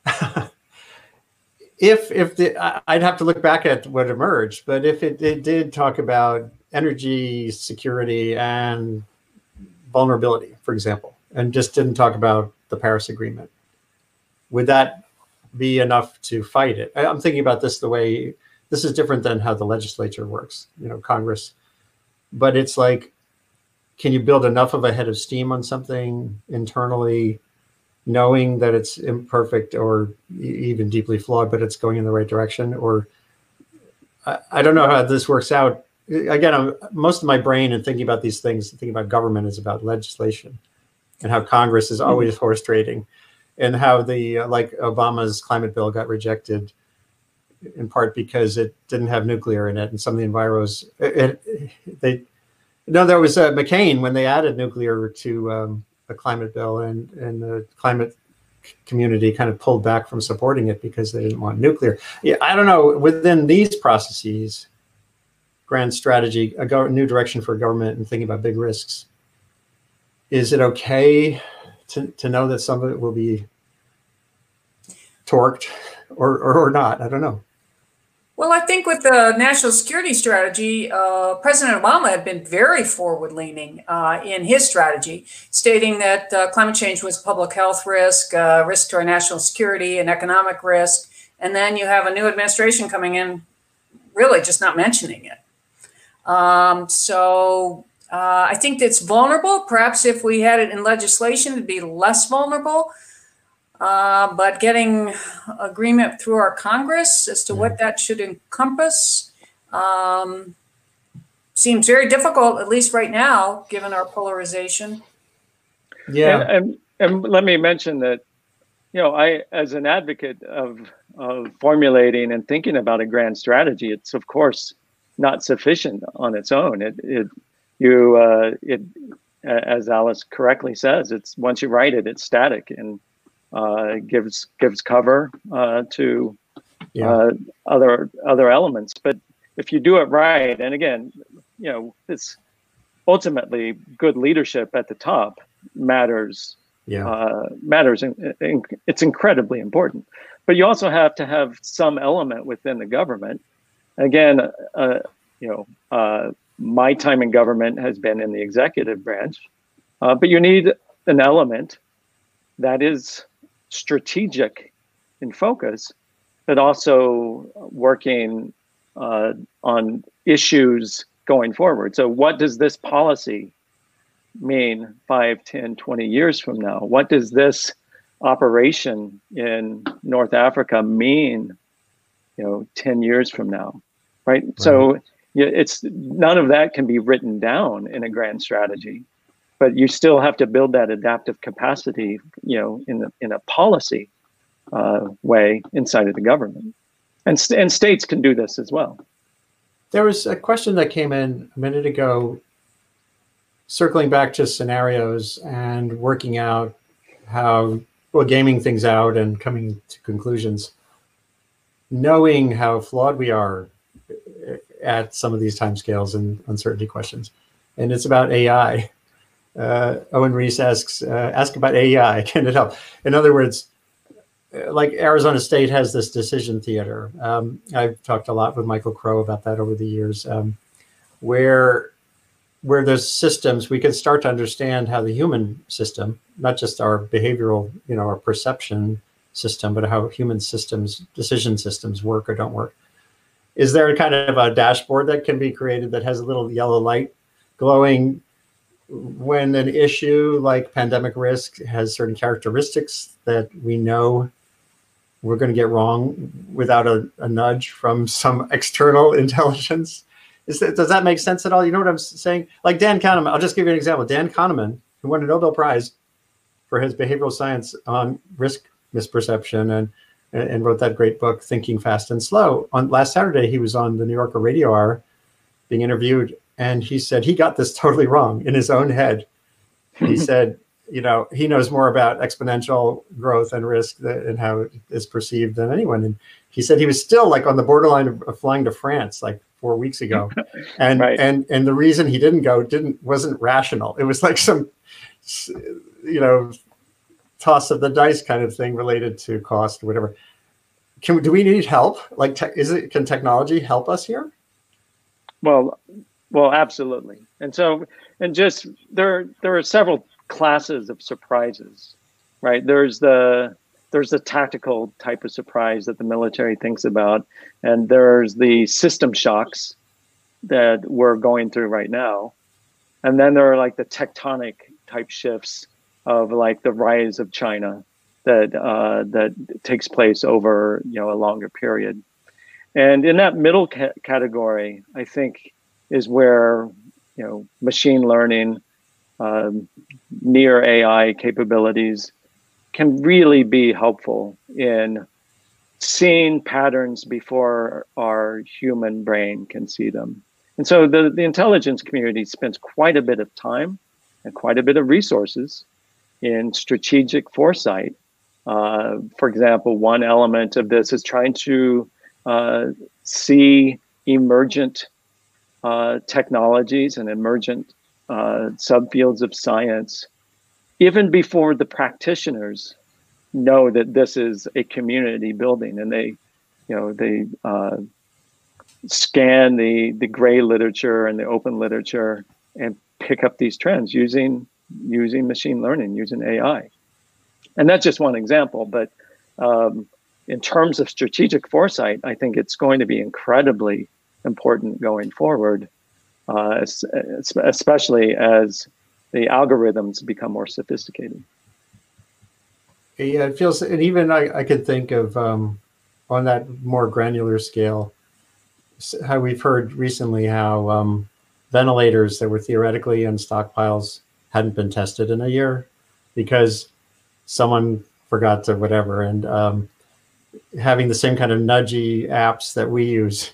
if if the I'd have to look back at what emerged, but if it, it did talk about energy security and vulnerability, for example, and just didn't talk about the Paris Agreement, would that be enough to fight it? I'm thinking about this the way this is different than how the legislature works, you know, Congress. But it's like, can you build enough of a head of steam on something internally, knowing that it's imperfect or even deeply flawed, but it's going in the right direction? Or I, I don't know how this works out. Again, I'm, most of my brain and thinking about these things, thinking about government is about legislation and how Congress is always horse trading and how the, uh, like Obama's climate bill got rejected in part because it didn't have nuclear in it, and some of the enviros it, it they no there was uh, McCain when they added nuclear to um, a climate bill, and and the climate community kind of pulled back from supporting it because they didn't want nuclear. Yeah, I don't know within these processes, grand strategy, a go- new direction for government, and thinking about big risks. Is it okay to, to know that some of it will be torqued or, or, or not? I don't know.
Well, I think with the national security strategy, uh, President Obama had been very forward leaning uh, in his strategy, stating that uh, climate change was a public health risk, uh, risk to our national security, and economic risk. And then you have a new administration coming in, really just not mentioning it. Um, so uh, I think it's vulnerable. Perhaps if we had it in legislation, it'd be less vulnerable. Uh, but getting agreement through our Congress as to what that should encompass um, seems very difficult, at least right now, given our polarization.
Yeah.
And, and and let me mention that, you know, I as an advocate of of formulating and thinking about a grand strategy, it's of course not sufficient on its own. It it you uh, it as Alice correctly says, it's once you write it, it's static and uh, gives gives cover uh, to
Yeah.
uh, other other elements. But if you do it right, and again, you know, it's ultimately good leadership at the top matters
Yeah.
uh, matters. In, in, it's incredibly important. But you also have to have some element within the government. Again, uh, you know, uh, my time in government has been in the executive branch, uh, but you need an element that is strategic in focus, but also working uh, on issues going forward. So, what does this policy mean 5, 10, 20 years from now? What does this operation in North Africa mean, you know, 10 years from now? Right. So yeah, it's none of that can be written down in a grand strategy, but you still have to build that adaptive capacity, you know, in the, in a policy uh, way inside of the government, and st- and states can do this as well.
There was a question that came in a minute ago, circling back to scenarios and working out how, well, gaming things out and coming to conclusions. Knowing how flawed we are at some of these timescales and uncertainty questions. And it's about AI. Uh, Owen Reese asks, uh, ask about AI. Can it help? In other words, uh, like Arizona State has this decision theater. Um, I've talked a lot with Michael Crow about that over the years, um, where where there's systems we can start to understand how the human system, not just our behavioral, you know, our perception system, but how human systems, decision systems work or don't work. Is there a kind of a dashboard that can be created that has a little yellow light glowing when an issue like pandemic risk has certain characteristics that we know we're going to get wrong without a, a nudge from some external intelligence? That, does that make sense at all? You know what I'm saying? Like Dan Kahneman, I'll just give you an example. Dan Kahneman, who won a Nobel Prize for his behavioral science on risk misperception and and wrote that great book thinking fast and slow. On last saturday he was on the new yorker radio hour being interviewed and he said he got this totally wrong in his own head. He said you know he knows more about exponential growth and risk and how it is perceived than anyone. And he said he was still like on the borderline of, of flying to france like four weeks ago. And right. and and the reason he didn't go didn't wasn't rational. It was like some you know toss of the dice kind of thing related to cost or whatever. Can do we need help? Like, te- is it can technology help us here?
Well, well, absolutely. And so, and just there, there are several classes of surprises, right? There's the there's the tactical type of surprise that the military thinks about, and there's the system shocks that we're going through right now, and then there are like the tectonic type shifts of like the rise of China that uh, that takes place over you know a longer period. And in that middle ca- category, I think is where you know machine learning, um, near AI capabilities can really be helpful in seeing patterns before our human brain can see them. And so the, the intelligence community spends quite a bit of time and quite a bit of resources in strategic foresight. Uh, for example, one element of this is trying to uh, see emergent uh, technologies and emergent uh, subfields of science even before the practitioners know that this is a community building and they you know they uh, scan the the gray literature and the open literature and pick up these trends using using machine learning, using AI. And that's just one example, but um, in terms of strategic foresight, I think it's going to be incredibly important going forward, uh, especially as the algorithms become more sophisticated.
Yeah, it feels, and even I, I could think of um, on that more granular scale, how we've heard recently how um, ventilators that were theoretically in stockpiles hadn't been tested in a year because someone forgot to whatever. And um, having the same kind of nudgy apps that we use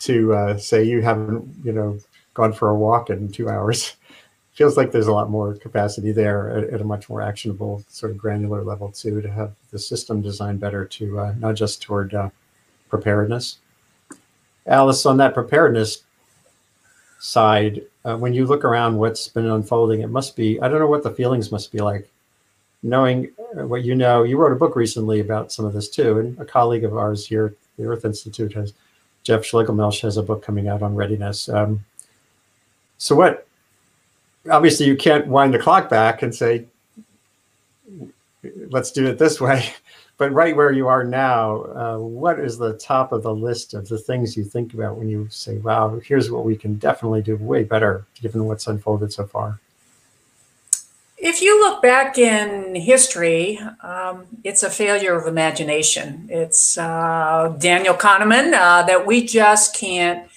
to uh, say you haven't, you know, gone for a walk in two hours feels like there's a lot more capacity there at, at, a much more actionable sort of granular level too to have the system designed better to uh, not just toward uh, preparedness alice on that preparedness side, uh, when you look around what's been unfolding, it must be, I don't know what the feelings must be like. Knowing uh, what you know, you wrote a book recently about some of this too. And a colleague of ours here, at the Earth Institute, has Jeff Schlegelmilch has a book coming out on readiness. Um, so, what obviously, you can't wind the clock back and say, let's do it this way. But right where you are now, uh, what is the top of the list of the things you think about when you say, wow, here's what we can definitely do way better given what's unfolded so far?
If you look back in history, um, it's a failure of imagination. It's uh, Daniel Kahneman uh, that we just can't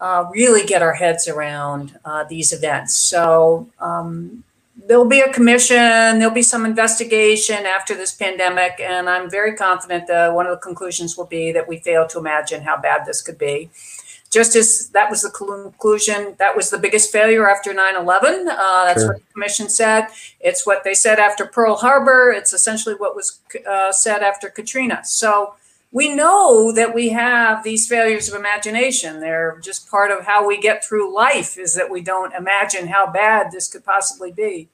uh, really get our heads around uh, these events. So, um, there'll be a commission, there'll be some investigation after this pandemic, and I'm very confident that one of the conclusions will be that we failed to imagine how bad this could be. Just as that was the conclusion, that was the biggest failure after 9 11. Uh, that's sure. what the commission said. It's what they said after Pearl Harbor. It's essentially what was uh, said after Katrina. So we know that we have these failures of imagination. They're just part of how we get through life, is that we don't imagine how bad this could possibly be.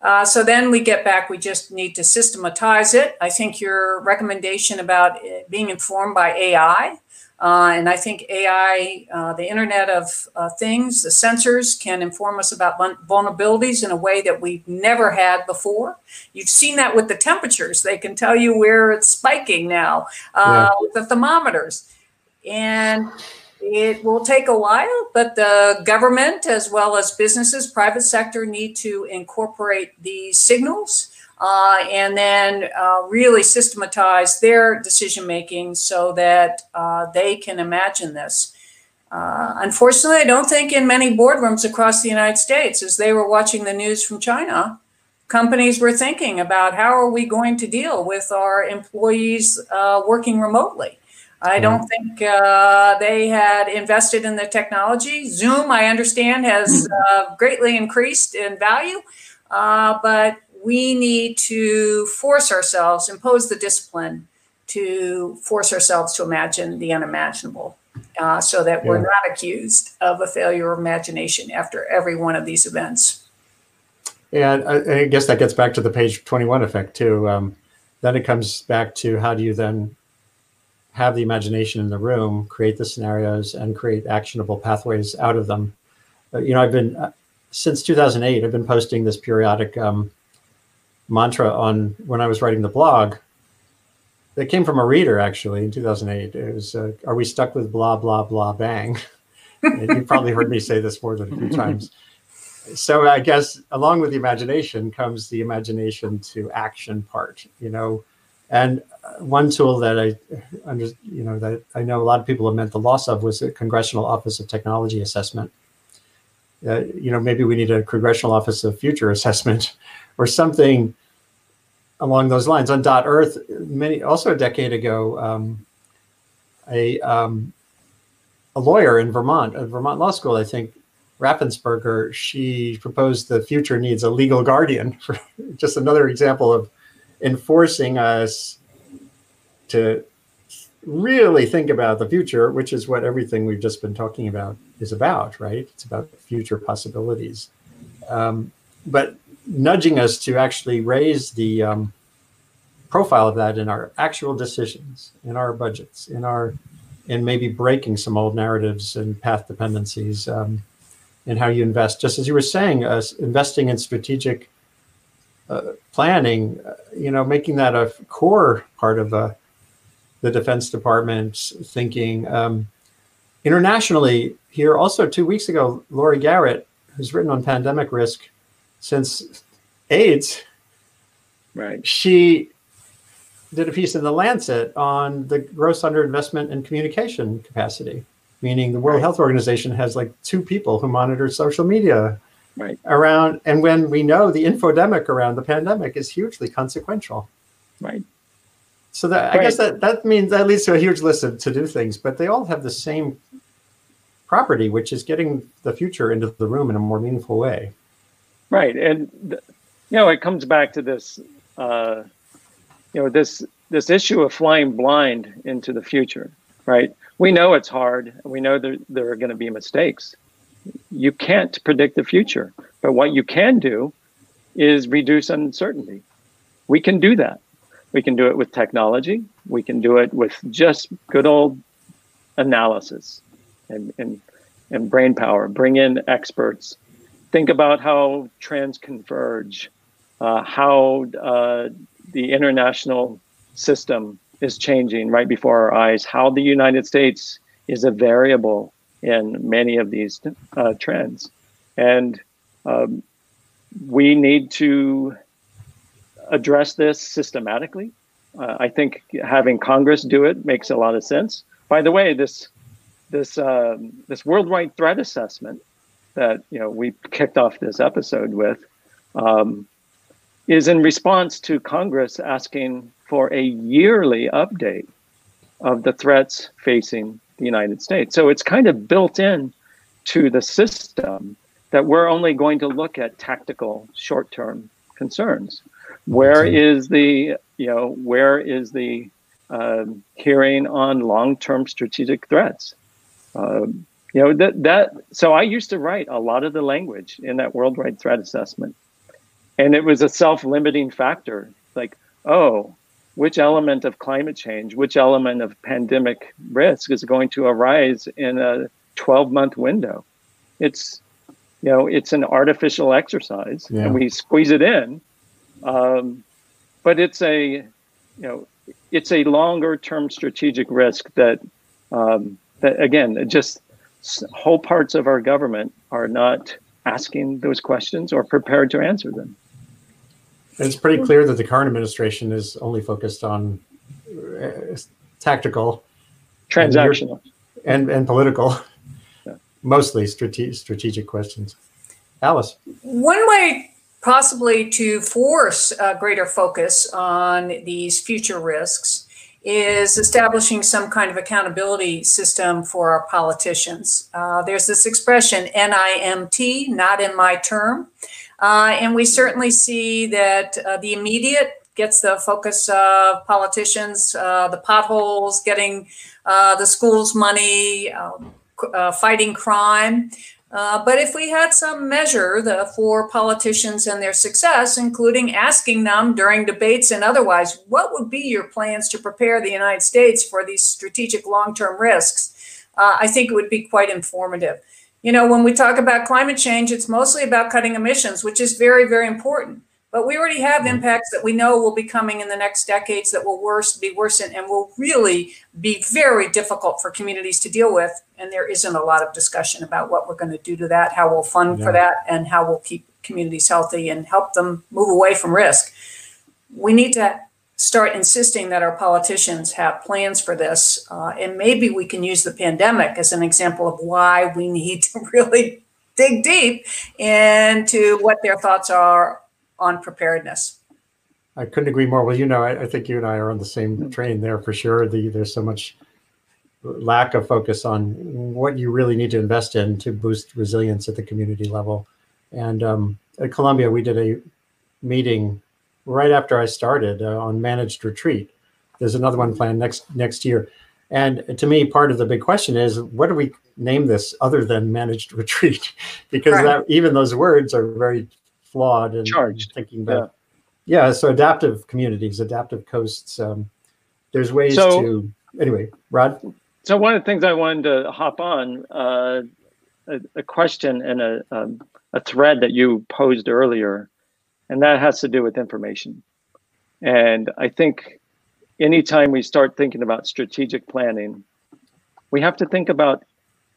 Uh, so then we get back, we just need to systematize it. I think your recommendation about being informed by AI, uh, and I think AI, uh, the Internet of uh, Things, the sensors can inform us about vulnerabilities in a way that we've never had before. You've seen that with the temperatures. They can tell you where it's spiking now uh, yeah. with the thermometers. And it will take a while, but the government, as well as businesses, private sector, need to incorporate these signals uh, and then uh, really systematize their decision making so that uh, they can imagine this. Uh, unfortunately, I don't think in many boardrooms across the United States, as they were watching the news from China, companies were thinking about how are we going to deal with our employees uh, working remotely. I don't think uh, they had invested in the technology. Zoom, I understand, has uh, greatly increased in value, uh, but we need to force ourselves, impose the discipline to force ourselves to imagine the unimaginable uh, so that yeah. we're not accused of a failure of imagination after every one of these events.
And I, I guess that gets back to the page 21 effect, too. Um, then it comes back to how do you then have the imagination in the room, create the scenarios, and create actionable pathways out of them. Uh, you know, I've been uh, since 2008. I've been posting this periodic um, mantra on when I was writing the blog. That came from a reader actually in 2008. It was, uh, "Are we stuck with blah blah blah bang?" you probably heard me say this more than a few times. So I guess along with the imagination comes the imagination to action part. You know, and one tool that I, under, you know, that I know a lot of people have meant the loss of was the Congressional Office of Technology Assessment. Uh, you know, maybe we need a Congressional Office of Future Assessment, or something along those lines. On Dot Earth, many also a decade ago, um, a um, a lawyer in Vermont, at Vermont Law School, I think, Raffensperger, she proposed the future needs a legal guardian. For just another example of enforcing us to really think about the future, which is what everything we've just been talking about is about, right? It's about future possibilities. Um, but nudging us to actually raise the um, profile of that in our actual decisions, in our budgets, in our, and maybe breaking some old narratives and path dependencies, um, and how you invest. Just as you were saying, uh, investing in strategic uh, planning, uh, you know, making that a core part of uh, the Defense Department's thinking. Um, internationally, here also two weeks ago, Laurie Garrett, who's written on pandemic risk since AIDS,
right?
She did a piece in the Lancet on the gross underinvestment in communication capacity, meaning the World right. Health Organization has like two people who monitor social media
right.
around, and when we know the infodemic around the pandemic is hugely consequential,
right?
So that right. I guess that that means that leads to a huge list of to do things, but they all have the same property, which is getting the future into the room in a more meaningful way.
Right, and you know it comes back to this, uh, you know this this issue of flying blind into the future. Right, we know it's hard. We know there there are going to be mistakes. You can't predict the future, but what you can do is reduce uncertainty. We can do that we can do it with technology. We can do it with just good old analysis and, and, and brain power. Bring in experts. Think about how trends converge, uh, how uh, the international system is changing right before our eyes, how the United States is a variable in many of these uh, trends. And um, we need to address this systematically. Uh, I think having Congress do it makes a lot of sense. By the way, this this um, this worldwide threat assessment that you know we kicked off this episode with um, is in response to Congress asking for a yearly update of the threats facing the United States. So it's kind of built in to the system that we're only going to look at tactical short-term concerns. Where is the you know where is the um, hearing on long-term strategic threats. Um, you know that that. So I used to write a lot of the language in that worldwide threat assessment, and it was a self-limiting factor. Like, oh, which element of climate change, which element of pandemic risk is going to arise in a 12-month window? It's you know it's an artificial exercise, yeah. and we squeeze it in. Um, but it's a you know it's a longer term strategic risk that um, that again just whole parts of our government are not asking those questions or prepared to answer them.
It's pretty clear that the current administration is only focused on uh, tactical,
transactional,
and, and, and political, yeah. mostly strate- strategic questions. Alice.
One way possibly to force a greater focus on these future risks is establishing some kind of accountability system for our politicians. Uh, there's this expression, NIMT, not in my term. Uh, and we certainly see that uh, the immediate gets the focus of politicians, uh, the potholes, getting uh, the schools money, um, uh, fighting crime. Uh, but if we had some measure the, for politicians and their success, including asking them during debates and otherwise, what would be your plans to prepare the United States for these strategic long term risks? Uh, I think it would be quite informative. You know, when we talk about climate change, it's mostly about cutting emissions, which is very, very important. But we already have mm-hmm. impacts that we know will be coming in the next decades that will worse be worsened and will really be very difficult for communities to deal with. And there isn't a lot of discussion about what we're going to do to that, how we'll fund yeah. for that, and how we'll keep communities healthy and help them move away from risk. We need to start insisting that our politicians have plans for this. Uh, and maybe we can use the pandemic as an example of why we need to really dig deep into what their thoughts are on preparedness.
I couldn't agree more. Well, you know, I, I think you and I are on the same mm-hmm. train there for sure. The, there's so much lack of focus on what you really need to invest in to boost resilience at the community level. And um, at Columbia, we did a meeting right after I started uh, on managed retreat. There's another one planned next next year. And to me, part of the big question is, what do we name this other than managed retreat? because right. that, even those words are very flawed and,
charged
thinking about yeah. yeah. so adaptive communities adaptive coasts um, there's ways so, to anyway rod
so one of the things i wanted to hop on uh, a, a, question and a, um, a thread that you posed earlier and that has to do with information and i think anytime we start thinking about strategic planning we have to think about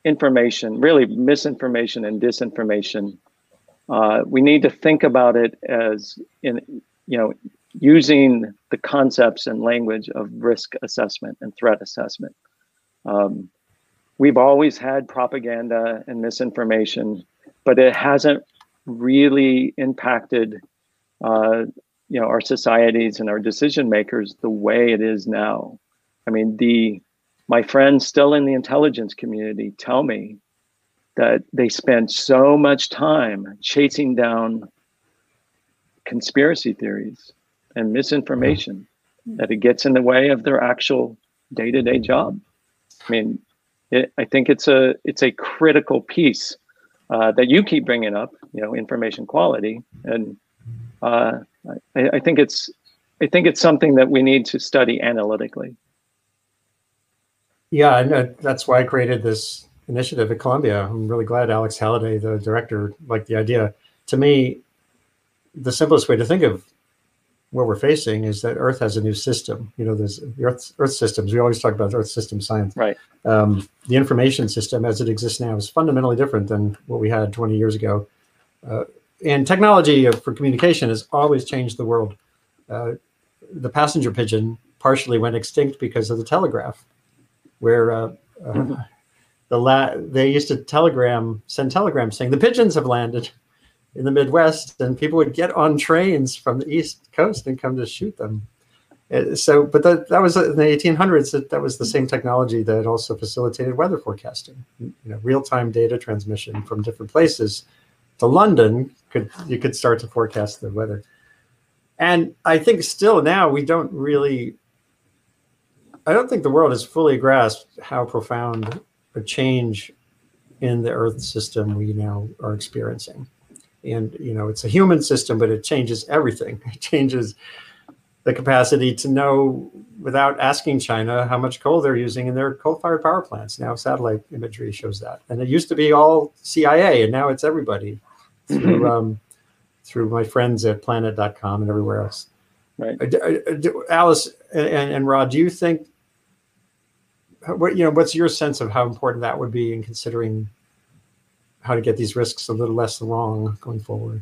information really misinformation and disinformation uh, we need to think about it as in you know using the concepts and language of risk assessment and threat assessment. Um, we've always had propaganda and misinformation, but it hasn't really impacted uh, you know our societies and our decision makers the way it is now. I mean, the my friends still in the intelligence community tell me that they spend so much time chasing down conspiracy theories and misinformation mm-hmm. that it gets in the way of their actual day-to-day job. I mean, it, I think it's a it's a critical piece uh, that you keep bringing up. You know, information quality, and uh, I, I think it's I think it's something that we need to study analytically.
Yeah, and uh, that's why I created this initiative at Columbia. I'm really glad Alex Halliday, the director, liked the idea. To me, the simplest way to think of what we're facing is that Earth has a new system. You know, there's the Earth, Earth systems. We always talk about Earth system science.
Right.
Um, the information system as it exists now is fundamentally different than what we had 20 years ago. Uh, and technology for communication has always changed the world. Uh, the passenger pigeon partially went extinct because of the telegraph, where uh, uh mm-hmm the la- they used to telegram send telegrams saying the pigeons have landed in the Midwest, and people would get on trains from the East Coast and come to shoot them. Uh, so, but that, that was in the 1800s. That, that was the same technology that also facilitated weather forecasting. You know, real-time data transmission from different places to London could you could start to forecast the weather. And I think still now we don't really I don't think the world has fully grasped how profound a change in the Earth system we now are experiencing. And you know, it's a human system, but it changes everything. It changes the capacity to know without asking China how much coal they're using in their coal-fired power plants. Now satellite imagery shows that, and it used to be all CIA, and now it's everybody through um, through my friends at Planet.com and everywhere else.
Right,
uh, uh, Alice and, and Rod, do you think what you know? What's your sense of how important that would be in considering how to get these risks a little less wrong going forward?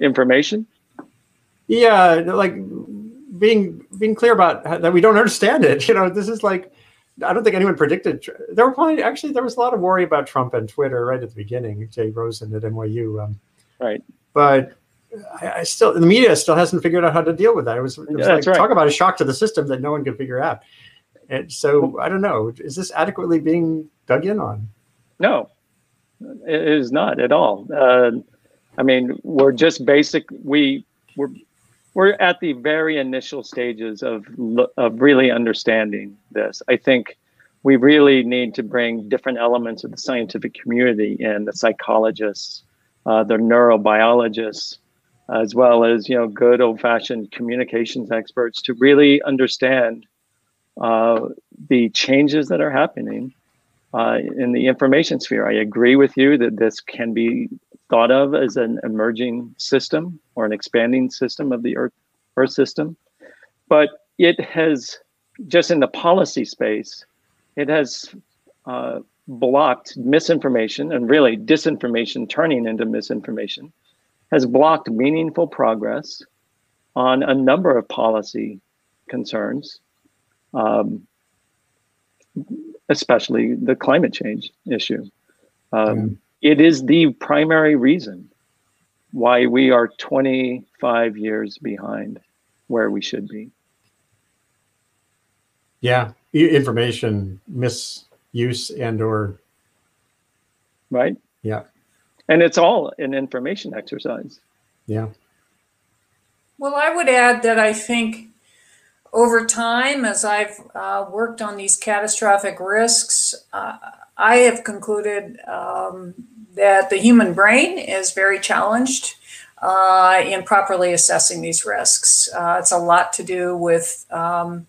Information.
Yeah, like being being clear about how, that we don't understand it. You know, this is like I don't think anyone predicted. There were probably actually there was a lot of worry about Trump and Twitter right at the beginning. Jay Rosen at NYU, um,
right?
But I, I, still the media still hasn't figured out how to deal with that. It was, it was yeah, like right. talk about a shock to the system that no one could figure out. And so I don't know. Is this adequately being dug in on?
No, it is not at all. Uh, I mean, we're just basic. We we're we're at the very initial stages of of really understanding this. I think we really need to bring different elements of the scientific community in, the psychologists, uh, the neurobiologists, as well as you know good old-fashioned communications experts to really understand uh, the changes that are happening uh, in the information sphere. I agree with you that this can be thought of as an emerging system or an expanding system of the Earth, Earth system. But it has, just in the policy space, it has uh, blocked misinformation and really disinformation turning into misinformation, has blocked meaningful progress on a number of policy concerns, um, especially the climate change issue. Um, it is the primary reason why we are 25 years behind where we should be.
Yeah, information misuse and or
right.
Yeah,
and it's all an information exercise.
Yeah.
Well, I would add that I think over time, as I've uh, worked on these catastrophic risks, uh, I have concluded um, that the human brain is very challenged uh, in properly assessing these risks. Uh, it's a lot to do with um,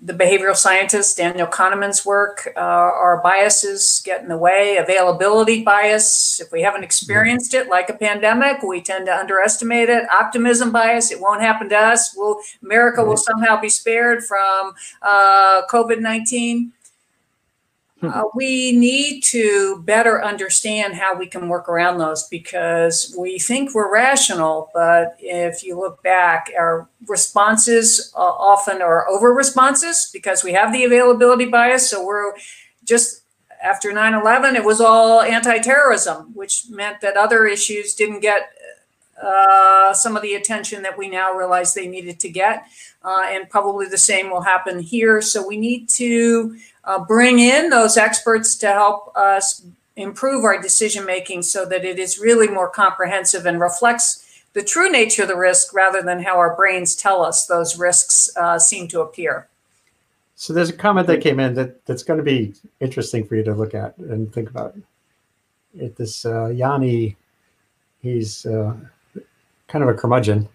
the behavioral scientist Daniel Kahneman's work. Uh, our biases get in the way, availability bias. If we haven't experienced it, like a pandemic, we tend to underestimate it. Optimism bias, it won't happen to us. Will America will somehow be spared from uh, COVID 19? Hmm. Uh, we need to better understand how we can work around those because we think we're rational, but if you look back, our responses uh, often are over responses because we have the availability bias. So we're just after 9 11, it was all anti terrorism, which meant that other issues didn't get uh, some of the attention that we now realize they needed to get. Uh, and probably the same will happen here. So we need to uh, bring in those experts to help us improve our decision making so that it is really more comprehensive and reflects the true nature of the risk rather than how our brains tell us those risks uh, seem to appear.
So there's a comment that came in that, that's going to be interesting for you to look at and think about. It, this uh, Yanni, he's uh, kind of a curmudgeon.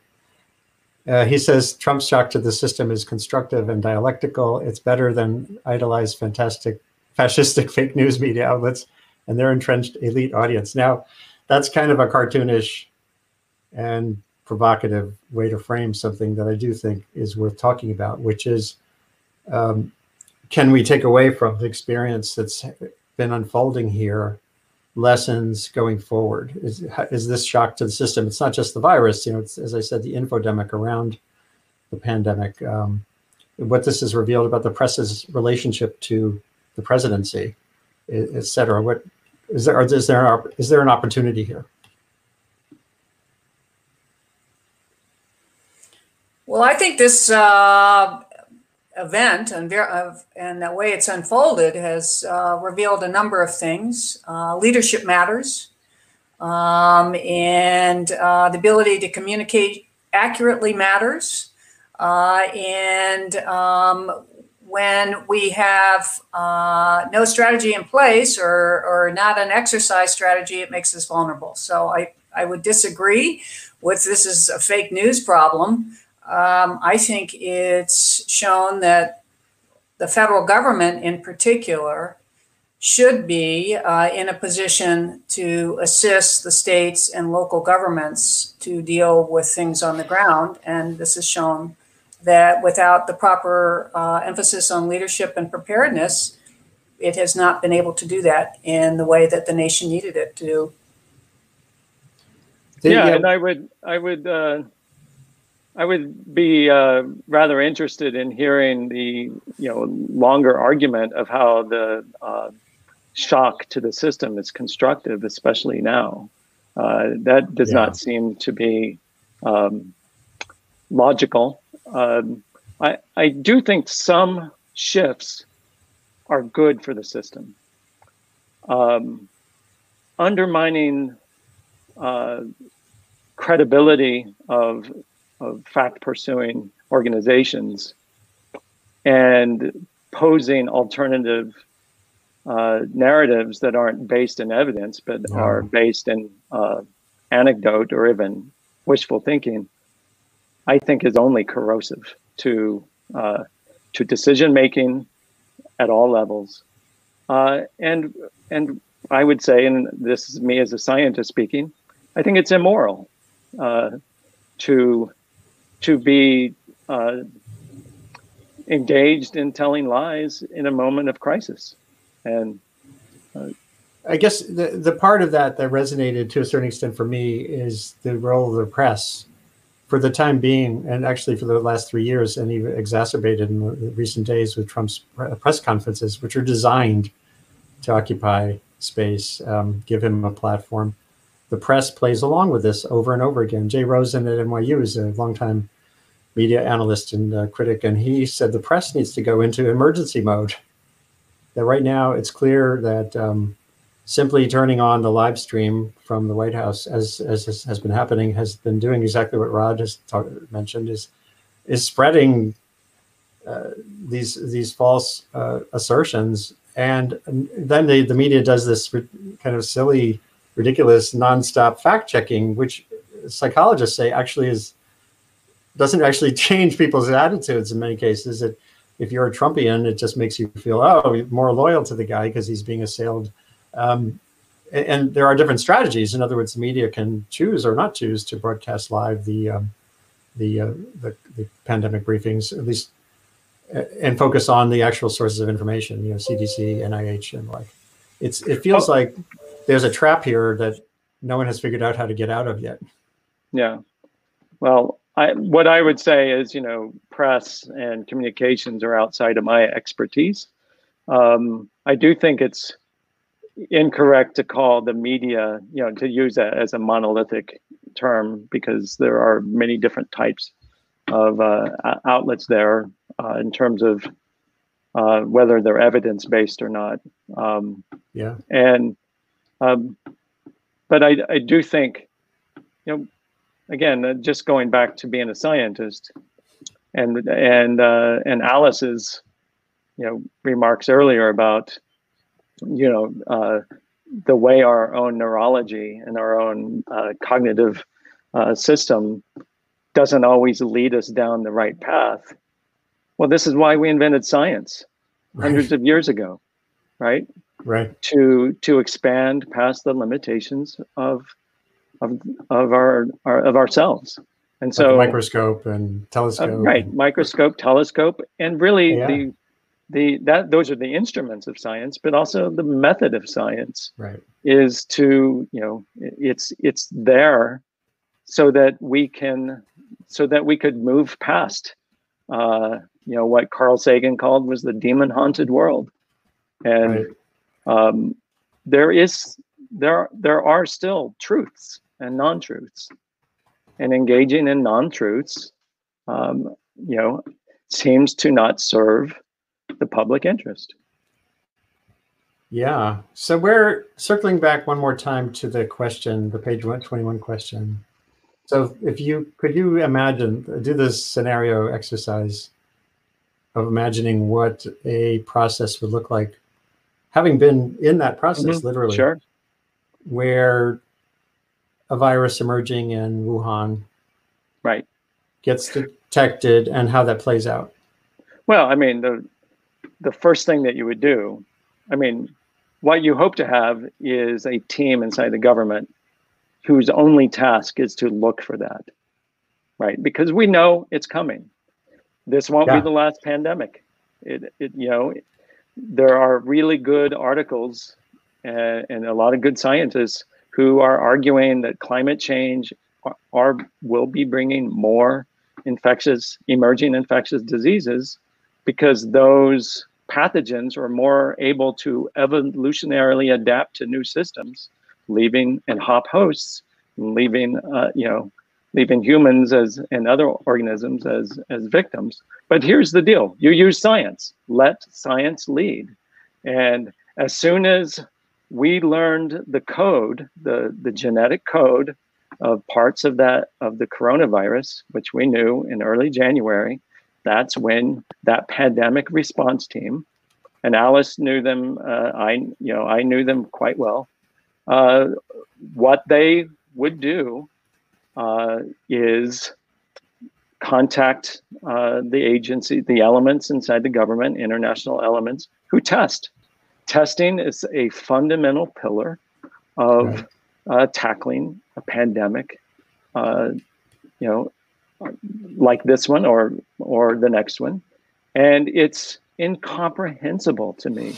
Uh, he says Trump's shock to the system is constructive and dialectical. It's better than idolized, fantastic, fascistic fake news media outlets and their entrenched elite audience. Now, that's kind of a cartoonish and provocative way to frame something that I do think is worth talking about, which is um, can we take away from the experience that's been unfolding here lessons going forward? Is, is this shock to the system? It's not just the virus, you know, it's, as I said, the infodemic around the pandemic. Um, what this has revealed about the press's relationship to the presidency, et cetera. What is there? Is there, is there an opportunity here?
Well, I think this uh, event and, and the way it's unfolded has uh, revealed a number of things. Uh, leadership matters, um, and uh, the ability to communicate accurately matters. Uh, and um, when we have uh, no strategy in place or, or not an exercise strategy, it makes us vulnerable. So I, I would disagree with this is a fake news problem. Um, I think it's shown that the federal government in particular should be uh, in a position to assist the states and local governments to deal with things on the ground. And this has shown that without the proper uh, emphasis on leadership and preparedness, it has not been able to do that in the way that the nation needed it to do.
Yeah, and I would, I would, uh, I would be uh, rather interested in hearing the, you know, longer argument of how the uh, shock to the system is constructive, especially now. Uh, that does yeah. not seem to be um, logical. Um, I, I do think some shifts are good for the system. Um, undermining uh, credibility of, of fact pursuing organizations and posing alternative uh, narratives that aren't based in evidence, but yeah. are based in uh, anecdote or even wishful thinking, I think is only corrosive to uh, to decision making at all levels. Uh, and and I would say, and this is me as a scientist speaking, I think it's immoral uh, to to be uh, engaged in telling lies in a moment of crisis. And
uh, I guess the, the part of that that resonated to a certain extent for me is the role of the press for the time being, and actually for the last three years, and even exacerbated in recent days with Trump's press conferences, which are designed to occupy space, um, give him a platform. The press plays along with this over and over again. Jay Rosen at NYU is a longtime media analyst and uh, critic, and he said the press needs to go into emergency mode that right now it's clear that um, simply turning on the live stream from the White House, as as has been happening, has been doing exactly what Rod has mentioned is is spreading uh, these these false uh, assertions, and, and then the the media does this kind of silly, ridiculous, nonstop fact checking, which psychologists say actually is doesn't actually change people's attitudes in many cases. It if you're a Trumpian, it just makes you feel oh more loyal to the guy because he's being assailed. Um, and, and, there are different strategies. In other words, the media can choose or not choose to broadcast live the um, the, uh, the, the pandemic briefings, at least, uh, and focus on the actual sources of information. You know, CDC, NIH, and like. It's it feels oh. like there's a trap here that no one has figured out how to get out of yet.
Yeah. Well, I, what I would say is, you know, press and communications are outside of my expertise. Um, I do think it's incorrect to call the media, you know, to use that as a monolithic term because there are many different types of uh, outlets there uh, in terms of uh, whether they're evidence based or not. Um,
yeah.
And, um, but I, I do think, you know, again, uh, just going back to being a scientist, and and uh, and Alice's, you know, remarks earlier about, you know, uh, the way our own neurology and our own uh, cognitive uh, system doesn't always lead us down the right path. Well, this is why we invented science right. hundreds of years ago, right?
Right.
To to expand past the limitations of of of our, our of ourselves. And so
like microscope and telescope. Uh,
right, microscope, telescope, and really yeah. the the that those are the instruments of science, but also the method of science
right.
is to you know it's it's there so that we can so that we could move past uh, you know what Carl Sagan called was the demon haunted world, and right. Um, there is there there are still truths and non-truths and engaging in non-truths um, you know seems to not serve the public interest.
Yeah. So we're circling back one more time to the question the page 121 question. So if you could you imagine do this scenario exercise of imagining what a process would look like, having been in that process
Mhm.
literally,
Sure.
where a virus emerging in Wuhan
Right.
gets detected and how that plays out.
Well, I mean, the the first thing that you would do, I mean, what you hope to have is a team inside the government whose only task is to look for that, right? Because we know it's coming. This won't
Yeah.
be the last pandemic. It, it you know, there are really good articles and, and a lot of good scientists who are arguing that climate change are, are will be bringing more infectious emerging infectious diseases because those pathogens are more able to evolutionarily adapt to new systems leaving and hop hosts leaving uh, you know leaving humans as and other organisms as as victims. But here's the deal. You use science. Let science lead. And as soon as we learned the code the the genetic code of parts of that of the coronavirus which we knew in early january that's when that pandemic response team and alice knew them uh, i you know i knew them quite well uh, what they would do uh, is contact uh, the agency the elements inside the government international elements who test. Testing is a fundamental pillar of uh, tackling a pandemic uh, you know like this one or or the next one. And it's incomprehensible to me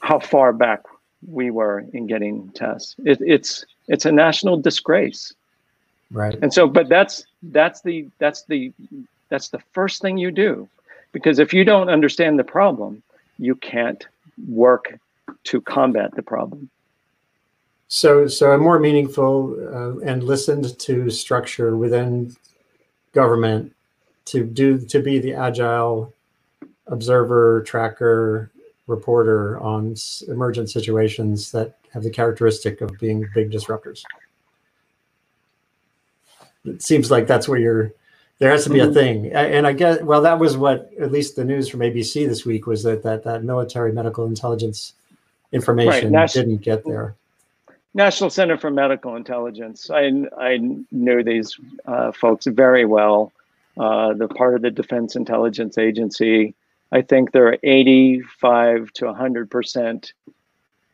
how far back we were in getting tests. It, it's it's a national disgrace
Right.
and so but that's that's the that's the that's the first thing you do because if you don't understand the problem you can't work to combat the problem
So, so a more meaningful uh, and listened to structure within government to do to be the agile observer, tracker, reporter on s- emergent situations that have the characteristic of being big disruptors. It seems like that's where you're. There has to be a
Mhm.
thing, and I guess well, that was what at least the news from ABC this week was that that that military medical intelligence information
Nas-
didn't get there.
National Center for Medical Intelligence. I, I knew these uh, folks very well. Uh, they're part of the Defense Intelligence Agency. I think they're 85 to 100 percent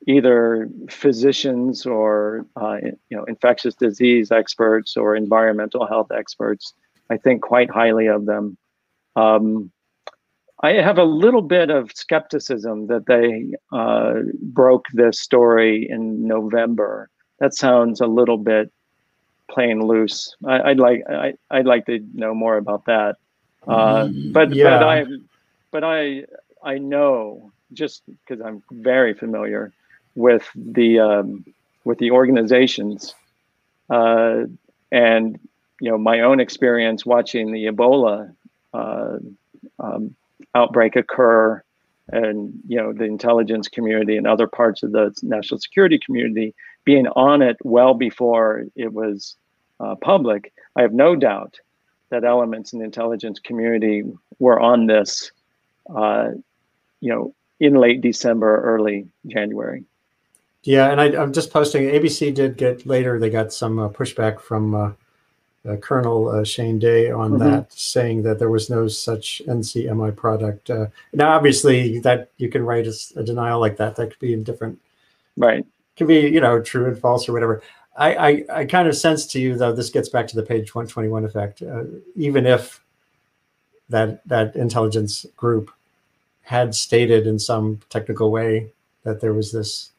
either physicians or uh, you know infectious disease experts or environmental health experts. I think quite highly of them. Um, I have a little bit of skepticism that they uh, broke this story in November. That sounds a little bit playing loose. I, I'd like I, I'd like to know more about that. Uh, but
Yeah.
but I but I I know just because I'm very familiar with the um, with the organizations uh, and you know my own experience watching the Ebola uh, um, outbreak occur and you know the intelligence community and other parts of the national security community being on it well before it was uh, public i have no doubt that elements in the intelligence community were on this uh, you know in late december early january
Yeah, and I, I'm just posting. ABC did get later. They got some uh, pushback from uh, uh, Colonel uh, Shane Day on
Mhm.
that, saying that there was no such NCMI product. Uh, now, obviously, that you can write a denial like that. That could be in different,
right
can be you know true and false or whatever. I, I, I kind of sense to you though. This gets back to the page 121 effect. Uh, even if that that intelligence group had stated in some technical way that there was this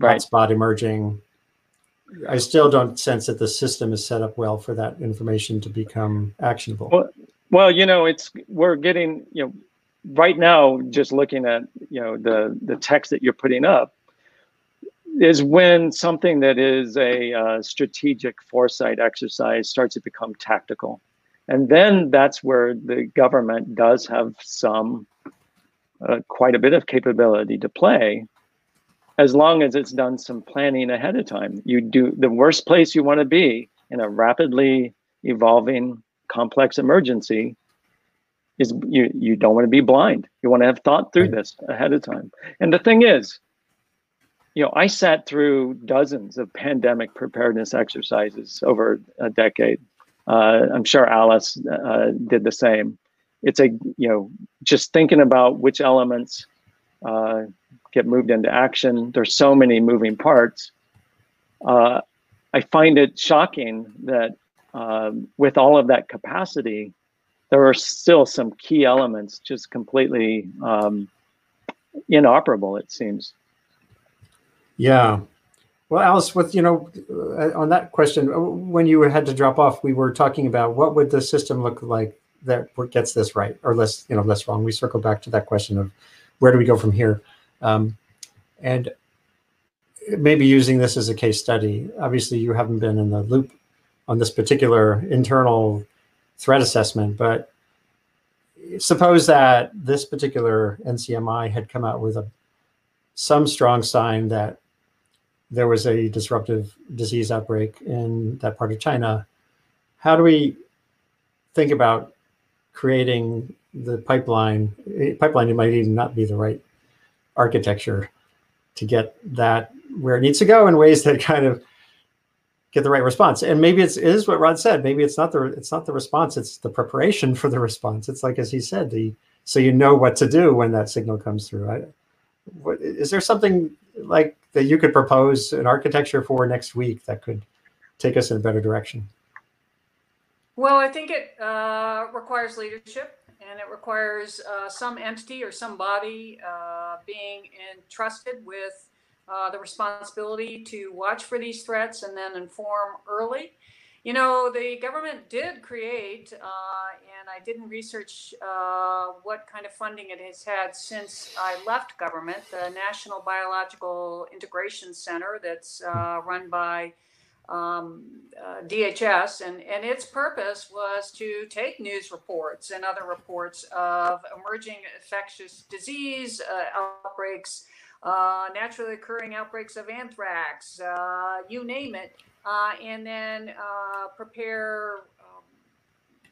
right
hotspot emerging. I still don't sense that the system is set up well for that information to become actionable.
Well, Well, you know, it's we're getting, you know, right now just looking at, you know, the the text that you're putting up is when something that is a uh, strategic foresight exercise starts to become tactical. And then that's where the government does have some uh, quite a bit of capability to play as long as it's done some planning ahead of time. You do the worst place you want to be in a rapidly evolving complex emergency is you you don't want to be blind. You want to have thought through this ahead of time. And the thing is, you know, I sat through dozens of pandemic preparedness exercises over a decade. Uh, I'm sure Alice uh, did the same. It's a you know just thinking about which elements uh, get moved into action. There's so many moving parts. Uh, I find it shocking that um, with all of that capacity, there are still some key elements just completely um, inoperable. It seems.
Yeah. Well, Alice, with you know, uh, on that question, uh, when you had to drop off, we were talking about what would the system look like that gets this right or less, you know, less wrong. We circle back to that question of where do we go from here, um, and maybe using this as a case study. Obviously, you haven't been in the loop on this particular internal threat assessment, but suppose that this particular NCMI had come out with a some strong sign that there was a disruptive disease outbreak in that part of China. How do we think about creating the pipeline? Pipeline might even not be the right architecture to get that where it needs to go in ways that kind of get the right response. And maybe it's it is what Rod said. Maybe it's not the it's not the response. It's the preparation for the response. It's like as he said, the so you know what to do when that signal comes through. I, what, is there something like that you could propose an architecture for next week that could take us in a better direction?
Well, I think it uh, requires leadership and it requires uh, some entity or some body uh, being entrusted with uh, the responsibility to watch for these threats and then inform early. You know, the government did create, uh, and I didn't research uh, what kind of funding it has had since I left government, the National Biological Integration Center that's uh, run by um, uh, DHS, and, and its purpose was to take news reports and other reports of emerging infectious disease uh, outbreaks, uh, naturally occurring outbreaks of anthrax, you name it uh, and then uh, prepare um,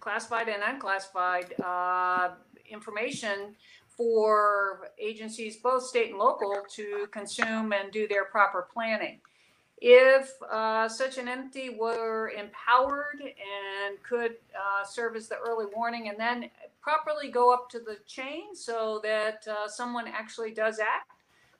classified and unclassified uh, information for agencies, both state and local, to consume and do their proper planning. If uh, such an entity were empowered and could uh, serve as the early warning and then properly go up to the chain so that uh, someone actually does act,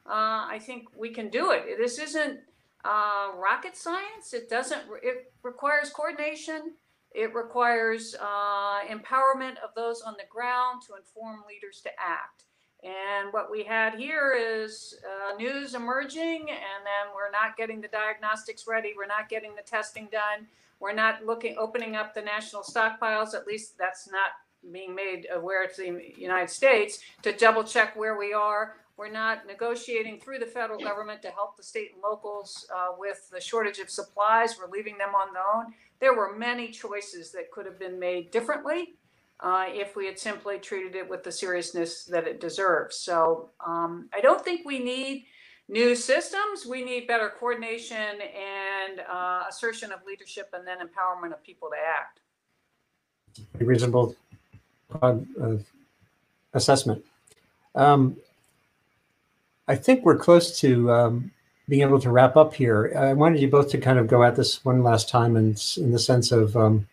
I think we can do it. This isn't uh, rocket science. It doesn't. It requires coordination. It requires uh, empowerment of those on the ground to inform leaders to act. And what we had here is uh, news emerging, and then we're not getting the diagnostics ready. We're not getting the testing done. We're not looking, opening up the national stockpiles. At least that's not being made aware to the United States to double check where we are. We're not negotiating through the federal government to help the state and locals uh, with the shortage of supplies. We're leaving them on their own. There were many choices that could have been made differently uh, if we had simply treated it with the seriousness that it deserves. So um, I don't think we need new systems. We need better coordination and uh, assertion of leadership and then empowerment of people to act.
A reasonable uh, assessment. Um, I think we're close to um, being able to wrap up here. I wanted you both to kind of go at this one last time, and in the sense of um,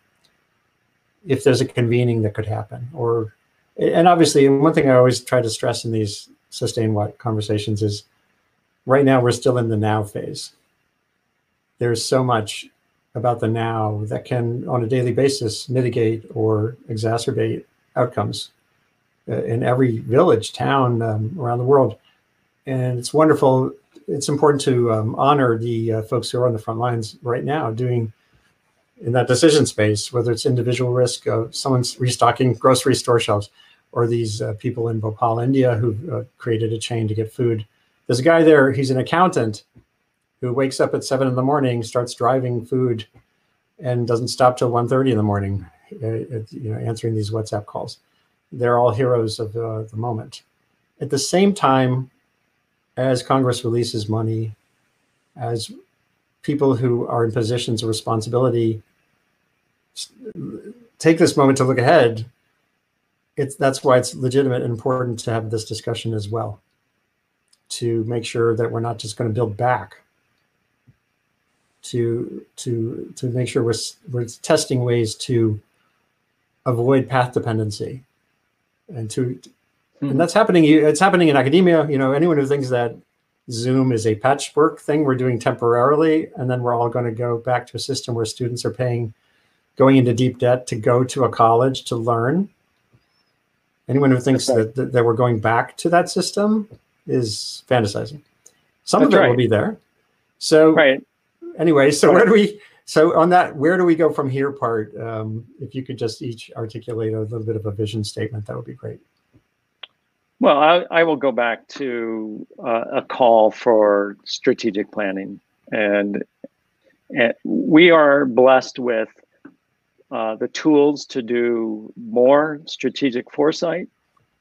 if there's a convening that could happen, or and obviously, one thing I always try to stress in these sustain what conversations is right now we're still in the now phase. There's so much about the now that can, on a daily basis, mitigate or exacerbate outcomes uh, in every village, town um, around the world and it's wonderful. It's important to um, honor the uh, folks who are on the front lines right now doing in that decision space, whether it's individual risk of someone's restocking grocery store shelves or these uh, people in Bhopal, India, who uh, created a chain to get food. There's a guy there, he's an accountant who wakes up at seven in the morning, starts driving food and doesn't stop till 1.30 in the morning, uh, you know, answering these WhatsApp calls. They're all heroes of uh, the moment. At the same time, as Congress releases money, as people who are in positions of responsibility take this moment to look ahead, it's that's why it's legitimate and important to have this discussion as well to make sure that we're not just going to build back to to to make sure we're, we're testing ways to avoid path dependency and to mm-hmm. and that's happening it's happening in academia you know anyone who thinks that zoom is a patchwork thing we're doing temporarily and then we're all going to go back to a system where students are paying going into deep debt to go to a college to learn anyone who thinks right. that, that, we're going back to that system is fantasizing some that's of it right. will be there so
right
anyway so where do we so on that, where do we go from here part? Um, if you could just each articulate a little bit of a vision statement, that would be great.
Well, I, I will go back to uh, a call for strategic planning, and, and we are blessed with uh, the tools to do more strategic foresight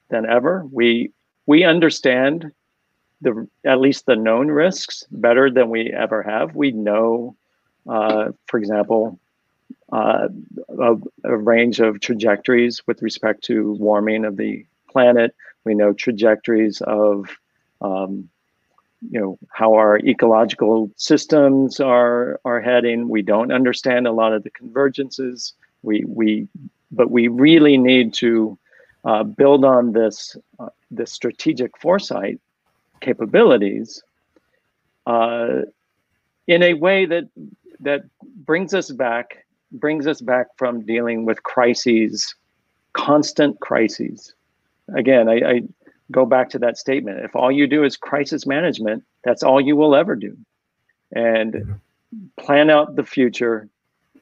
than ever. We we understand the at least the known risks better than we ever have. We know uh, for example, uh, a, a, range of trajectories with respect to warming of the planet. We know trajectories of, um, you know, how our ecological systems are are heading. We don't understand a lot of the convergences. We we, but we really need to uh, build on this uh, this strategic foresight capabilities uh, in a way that that brings us back brings us back from dealing with crises constant crises again I, I, go back to that statement. If all you do is crisis management that's all you will ever do. And plan out the future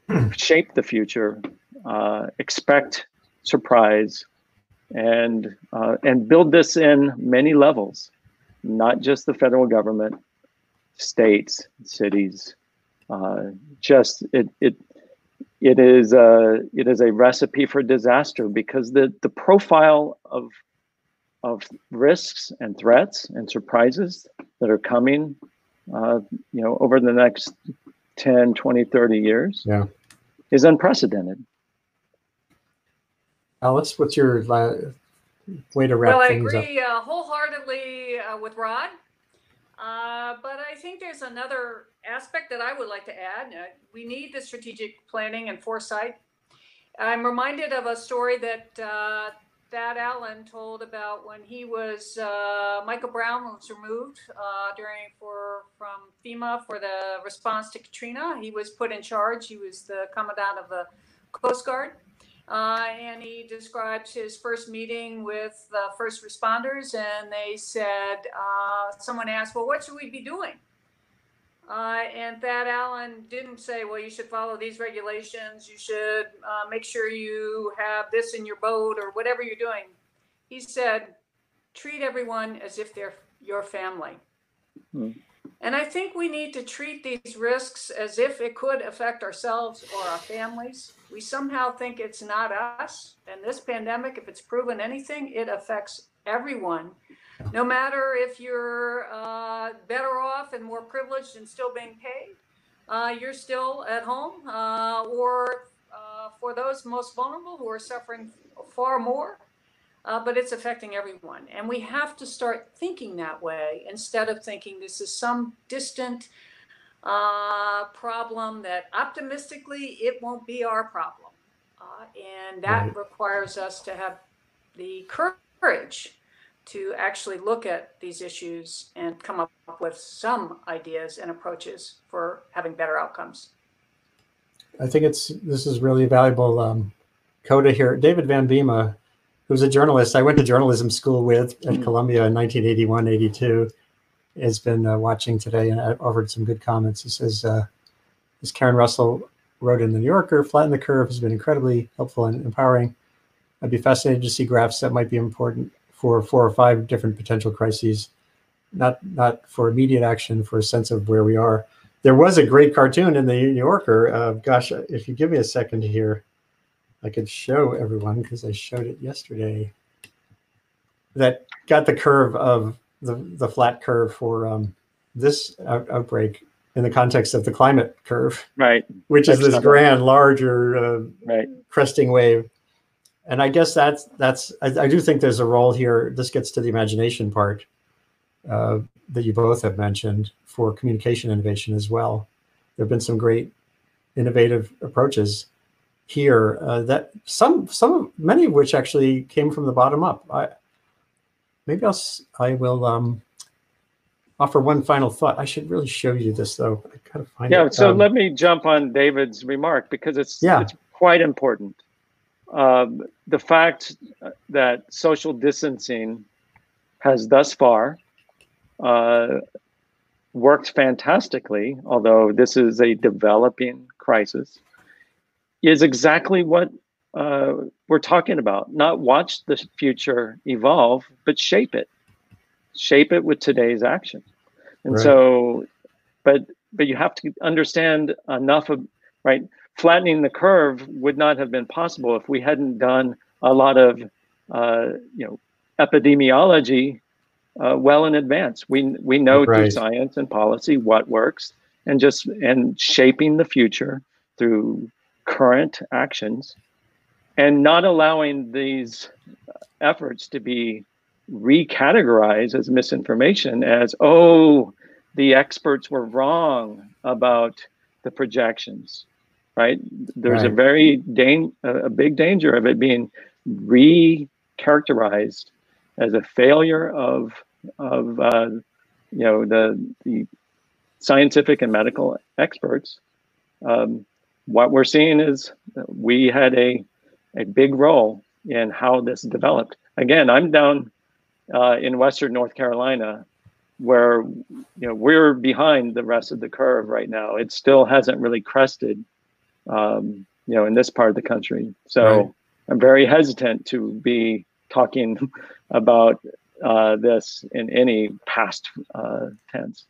shape the future uh, expect surprise and uh, and build this in many levels not just the federal government states cities uh, just it it it is a it is a recipe for disaster because the the profile of of risks and threats and surprises that are coming uh, you know over the next 10 20 30 years
yeah.
is unprecedented
alice what's your way to wrap
well,
things
up well i agree uh, wholeheartedly uh, with rod uh, but I think there's another aspect that I would like to add. Uh, we need the strategic planning and foresight. I'm reminded of a story that uh, Thad Allen told about when he was uh, Michael Brown was removed uh, during for from FEMA for the response to Katrina. He was put in charge. He was the commandant of the Coast Guard. Uh, and he describes his first meeting with the first responders, and they said, uh, someone asked, Well, what should we be doing? Uh, and Thad Allen didn't say, Well, you should follow these regulations, you should uh, make sure you have this in your boat, or whatever you're doing. He said, Treat everyone as if they're your family. Hmm. And I think we need to treat these risks as if it could affect ourselves or our families. We somehow think it's not us. And this pandemic, if it's proven anything, it affects everyone. No matter if you're uh, better off and more privileged and still being paid, uh, you're still at home, uh, or uh, for those most vulnerable who are suffering far more, uh, but it's affecting everyone. And we have to start thinking that way instead of thinking this is some distant uh, problem that optimistically it won't be our problem. Uh, and that right. requires us to have the courage to actually look at these issues and come up with some ideas and approaches for having better outcomes.
I think it's this is really valuable um, coda here. David Van Biema who's a journalist I went to journalism school with at mm-hmm. Columbia in 1981, 82, has been uh, watching today and offered some good comments. He says, uh, as Karen Russell wrote in the New Yorker, Flatten the Curve has been incredibly helpful and empowering. I'd be fascinated to see graphs that might be important for four or five different potential crises, not not for immediate action, for a sense of where we are. There was a great cartoon in the New Yorker. Uh, gosh, if you give me a second here, I could show everyone because I showed it yesterday. That got the curve of the, the flat curve for um, this out, outbreak in the context of the climate curve,
right?
Which is this grand, larger, uh,
right.
cresting wave. And I guess that's that's I, I, do think there's a role here. This gets to the imagination part uh, that you both have mentioned for communication innovation as well. There have been some great innovative approaches here uh, that some some many of which actually came from the bottom up. I maybe I'll I will um, offer one final thought. I should really show you this though. I gotta find
yeah,
it.
so um, let me jump on David's remark because it's
yeah.
it's quite important. Um, the fact that social distancing has thus far uh, worked fantastically, although this is a developing crisis, is exactly what uh, we're talking about. Not watch the future evolve, but shape it. Shape it with today's action. And right. so, but but you have to understand enough of right. Flattening the curve would not have been possible if we hadn't done a lot of uh, you know epidemiology uh, well in advance. We we know right. through science and policy what works, and just and shaping the future through current actions, and not allowing these efforts to be recategorized as misinformation as oh the experts were wrong about the projections right there's right. a very dang- a big danger of it being recharacterized as a failure of of uh, you know the the scientific and medical experts. Um, what we're seeing is we had a a big role in how this developed. Again, I'm down uh, in Western North Carolina, where you know we're behind the rest of the curve right now. It still hasn't really crested, um, you know, in this part of the country. So right. I'm very hesitant to be talking about uh, this in any past uh, tense.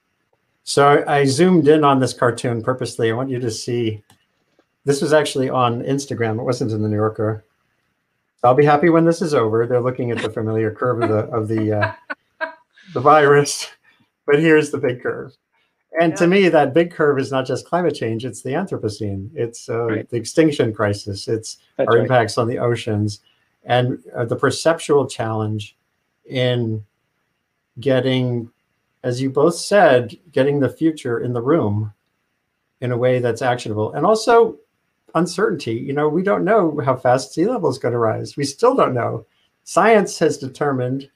So I zoomed in on this cartoon purposely. I want you to see. This was actually on Instagram. It wasn't in the New Yorker. I'll be happy when this is over. They're looking at the familiar curve of the of the uh, the virus, but here's the big curve. And yeah. to me, that big curve is not just climate change; it's the Anthropocene, it's uh, right. the extinction crisis, it's That's our right. impacts on the oceans, and uh, the perceptual challenge in getting, as you both said, getting the future in the room in a way that's actionable. And also uncertainty. You know, we don't know how fast sea level is going to rise. We still don't know. Science has determined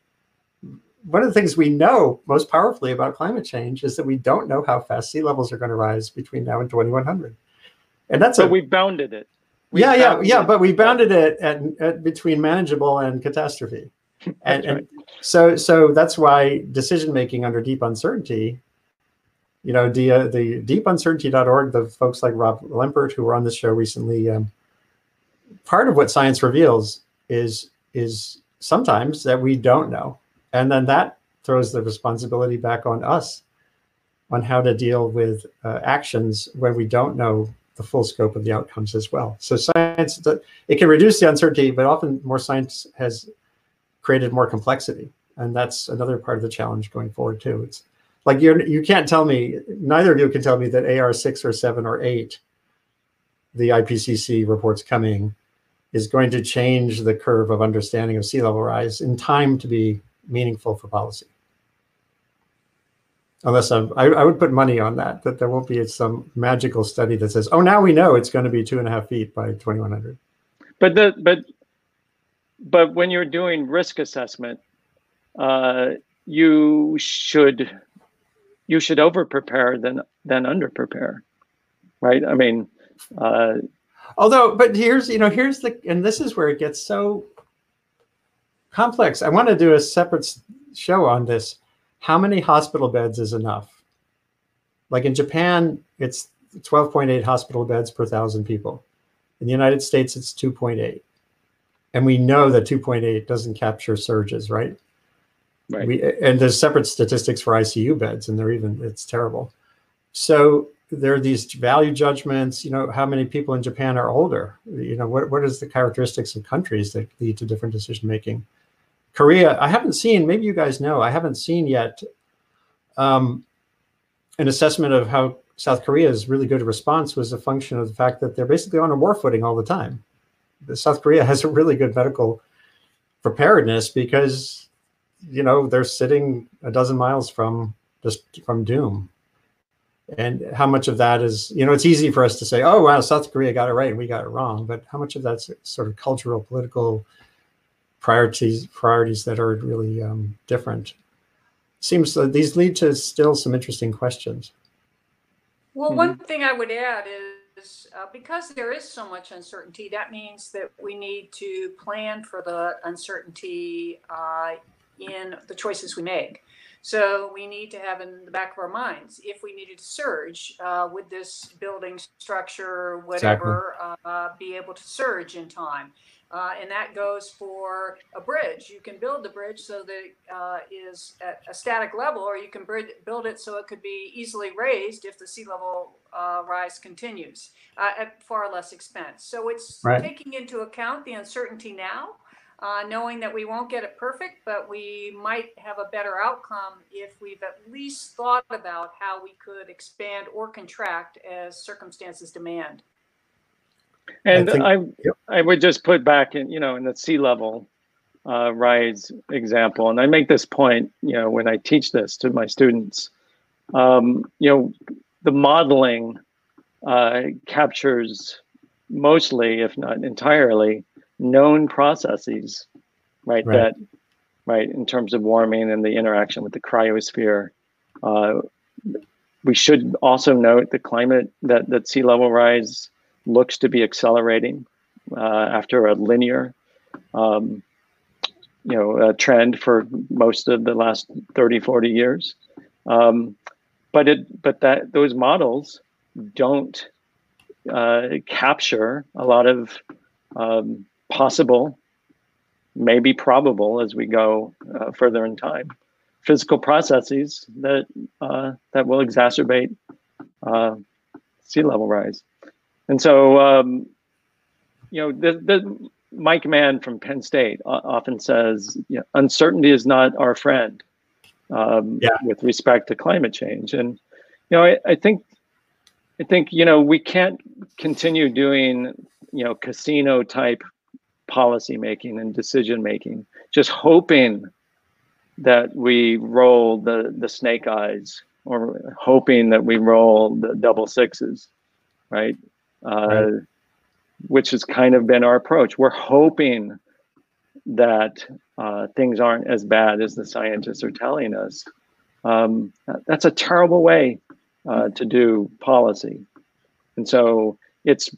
one of the things we know most powerfully about climate change is that we don't know how fast sea levels are going to rise between now and 2100. And that's
but
a,
we bounded it. We
yeah, yeah, yeah. It. But we bounded it at, at between manageable and catastrophe. and, right. and so so that's why decision making under deep uncertainty you know the uh, the deepuncertainty.org the folks like rob lempert who were on this show recently um, part of what science reveals is is sometimes that we don't know and then that throws the responsibility back on us on how to deal with uh, actions when we don't know the full scope of the outcomes as well so science it can reduce the uncertainty but often more science has created more complexity. And that's another part of the challenge going forward too. It's like you're you can't tell me, neither of you can tell me that AR six or seven or eight, the IPCC reports coming, is going to change the curve of understanding of sea level rise in time to be meaningful for policy. Unless I'm, I, I would put money on that, that there won't be some magical study that says, oh, now we know it's going to be two and a half feet by 2100.
But the, but but when you're doing risk assessment, uh, you should you should over prepare than than under prepare, right? I mean, uh,
although, but here's you know here's the and this is where it gets so complex. I want to do a separate show on this. How many hospital beds is enough? Like in Japan, it's 12.8 hospital beds per thousand people. In the United States, it's 2.8 and we know that 2.8 doesn't capture surges, right?
Right.
We, and there's separate statistics for ICU beds, and they're even it's terrible. So there are these value judgments. You know, how many people in Japan are older? You know, what what is the characteristics of countries that lead to different decision making? Korea, I haven't seen. Maybe you guys know. I haven't seen yet um, an assessment of how South Korea's really good response was a function of the fact that they're basically on a war footing all the time South Korea has a really good medical preparedness because you know they're sitting a dozen miles from just from doom and how much of that is you know it's easy for us to say oh wow south korea got it right and we got it wrong but how much of that's sort of cultural political priorities priorities that are really um, different seems that these lead to still some interesting questions
well mm-hmm. one thing i would add is uh, because there is so much uncertainty that means that we need to plan for the uncertainty uh, in the choices we make so we need to have in the back of our minds if we needed to surge, uh, would this building structure, whatever, exactly. uh, be able to surge in time? Uh, and that goes for a bridge. You can build the bridge so that it uh, is at a static level, or you can build it so it could be easily raised if the sea level uh, rise continues uh, at far less expense. So it's right. taking into account the uncertainty now uh, knowing that we won't get it perfect, but we might have a better outcome if we've at least thought about how we could expand or contract as circumstances demand.
And I, think, I, yep. I would just put back in, you know, in the sea level uh, rise example, and I make this point, you know, when I teach this to my students, um, you know, the modeling uh, captures mostly, if not entirely, known processes, right? right? That, right, in terms of warming and the interaction with the cryosphere. Uh, we should also note the climate that, that sea level rise looks to be accelerating uh, after a linear, um, you know, trend for most of the last 30, 40 years. Um, but it, but that those models don't uh, capture a lot of um, possible, maybe probable as we go uh, further in time. Physical processes that uh, that will exacerbate uh, sea level rise, and so um, you know the, the Mike Mann from Penn State often says, you know, uncertainty is not our friend um, yeah. with respect to climate change. And, you know, I, I, think, I think, you know, we can't continue doing, you know, casino type policy making and decision making, just hoping that we roll the, the snake eyes or hoping that we roll the double sixes, right? Uh, right. Which has kind of been our approach. We're hoping that uh, things aren't as bad as the scientists are telling us. Um, that's a terrible way uh, to do policy. And so it's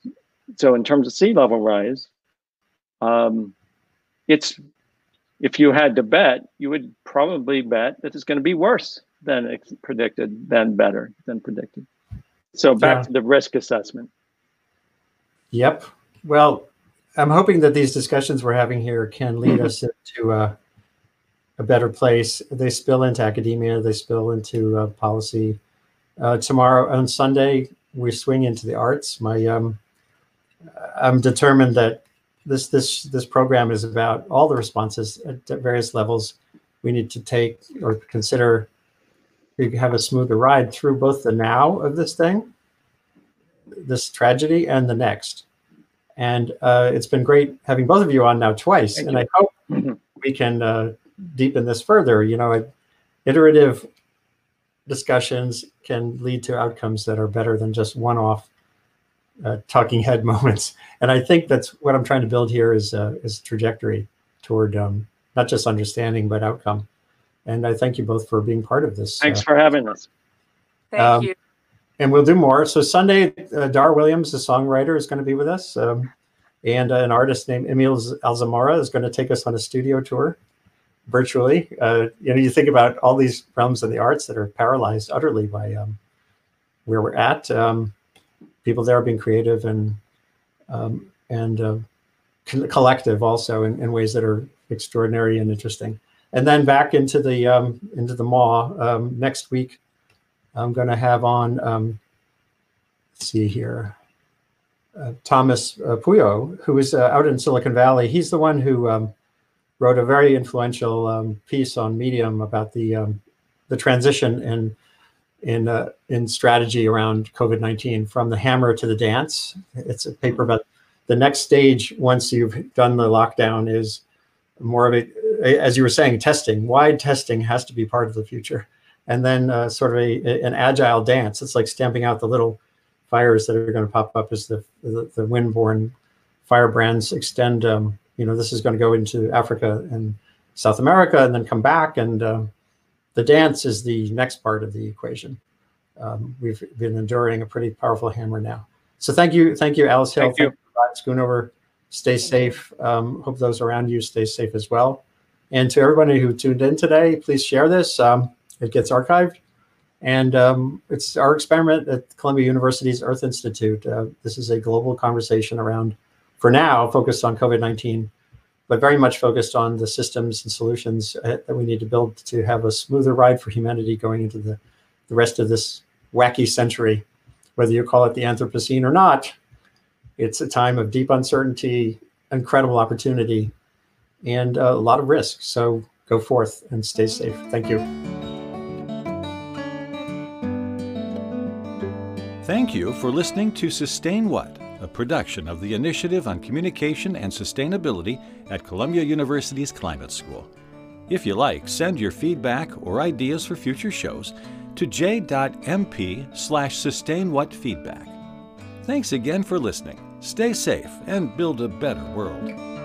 so in terms of sea level rise, um, it's if you had to bet, you would probably bet that it's going to be worse than predicted, than better than predicted. So back yeah. to the risk assessment.
Yep. Well, I'm hoping that these discussions we're having here can lead us into a, a, better place. They spill into academia. They spill into uh, policy. Uh, tomorrow on Sunday, we swing into the arts. My um, I'm determined that this this this program is about all the responses at various levels we need to take or consider to have a smoother ride through both the now of this thing, this tragedy, and the next. And uh, it's been great having both of you on now twice, Thank and you. I hope mm-hmm. we can uh, deepen this further. You know, iterative discussions can lead to outcomes that are better than just one-off uh, talking head moments. And I think that's what I'm trying to build here is uh, is trajectory toward um, not just understanding but outcome. And I thank you both for being part of this.
Thanks uh, for having us.
Thank um, you.
And we'll do more. So Sunday, uh, Dar Williams, the songwriter, is going to be with us, um, and uh, an artist named Emil Alzamora is going to take us on a studio tour virtually. Uh, you know, you think about all these realms of the arts that are paralyzed utterly by um, where we're at. Um, people there are being creative and um, and uh, collective also in, in, ways that are extraordinary and interesting. And then back into the um, into the maw um, next week. I'm going to have on. Um, let's see here. Uh, Thomas uh, Pueyo, who is uh, out in Silicon Valley. He's the one who um, wrote a very influential um, piece on Medium about the um, the transition and in uh, in strategy around COVID nineteen, from the hammer to the dance. It's a paper about the next stage once you've done the lockdown is more of a, as you were saying, testing. Wide testing has to be part of the future, and then uh, sort of a, an agile dance. It's like stamping out the little fires that are going to pop up as the the, the windborne firebrands extend. Um, you know, this is going to go into Africa and South America, and then come back. And um, the dance is the next part of the equation. Um, we've been enduring a pretty powerful hammer now. So thank you, thank you, Alice Hill.
Thank you.
Thank you Schoonover. Stay safe. Um, hope those around you stay safe as well. And to everybody who tuned in today, please share this. Um, it gets archived. And um, it's our experiment at Columbia University's Earth Institute. Uh, this is a global conversation around, for now, focused on COVID 19, but very much focused on the systems and solutions uh, that we need to build to have a smoother ride for humanity going into the, the rest of this wacky century. Whether you call it the Anthropocene or not, it's a time of deep uncertainty, incredible opportunity, and a lot of risk. So go forth and stay safe. Thank you.
Thank you for listening to Sustain What, a production of the Initiative on Communication and Sustainability at Columbia University's Climate School. If you like, send your feedback or ideas for future shows to j.mp slash sustainwhatfeedback. Thanks again for listening. Stay safe and build a better world.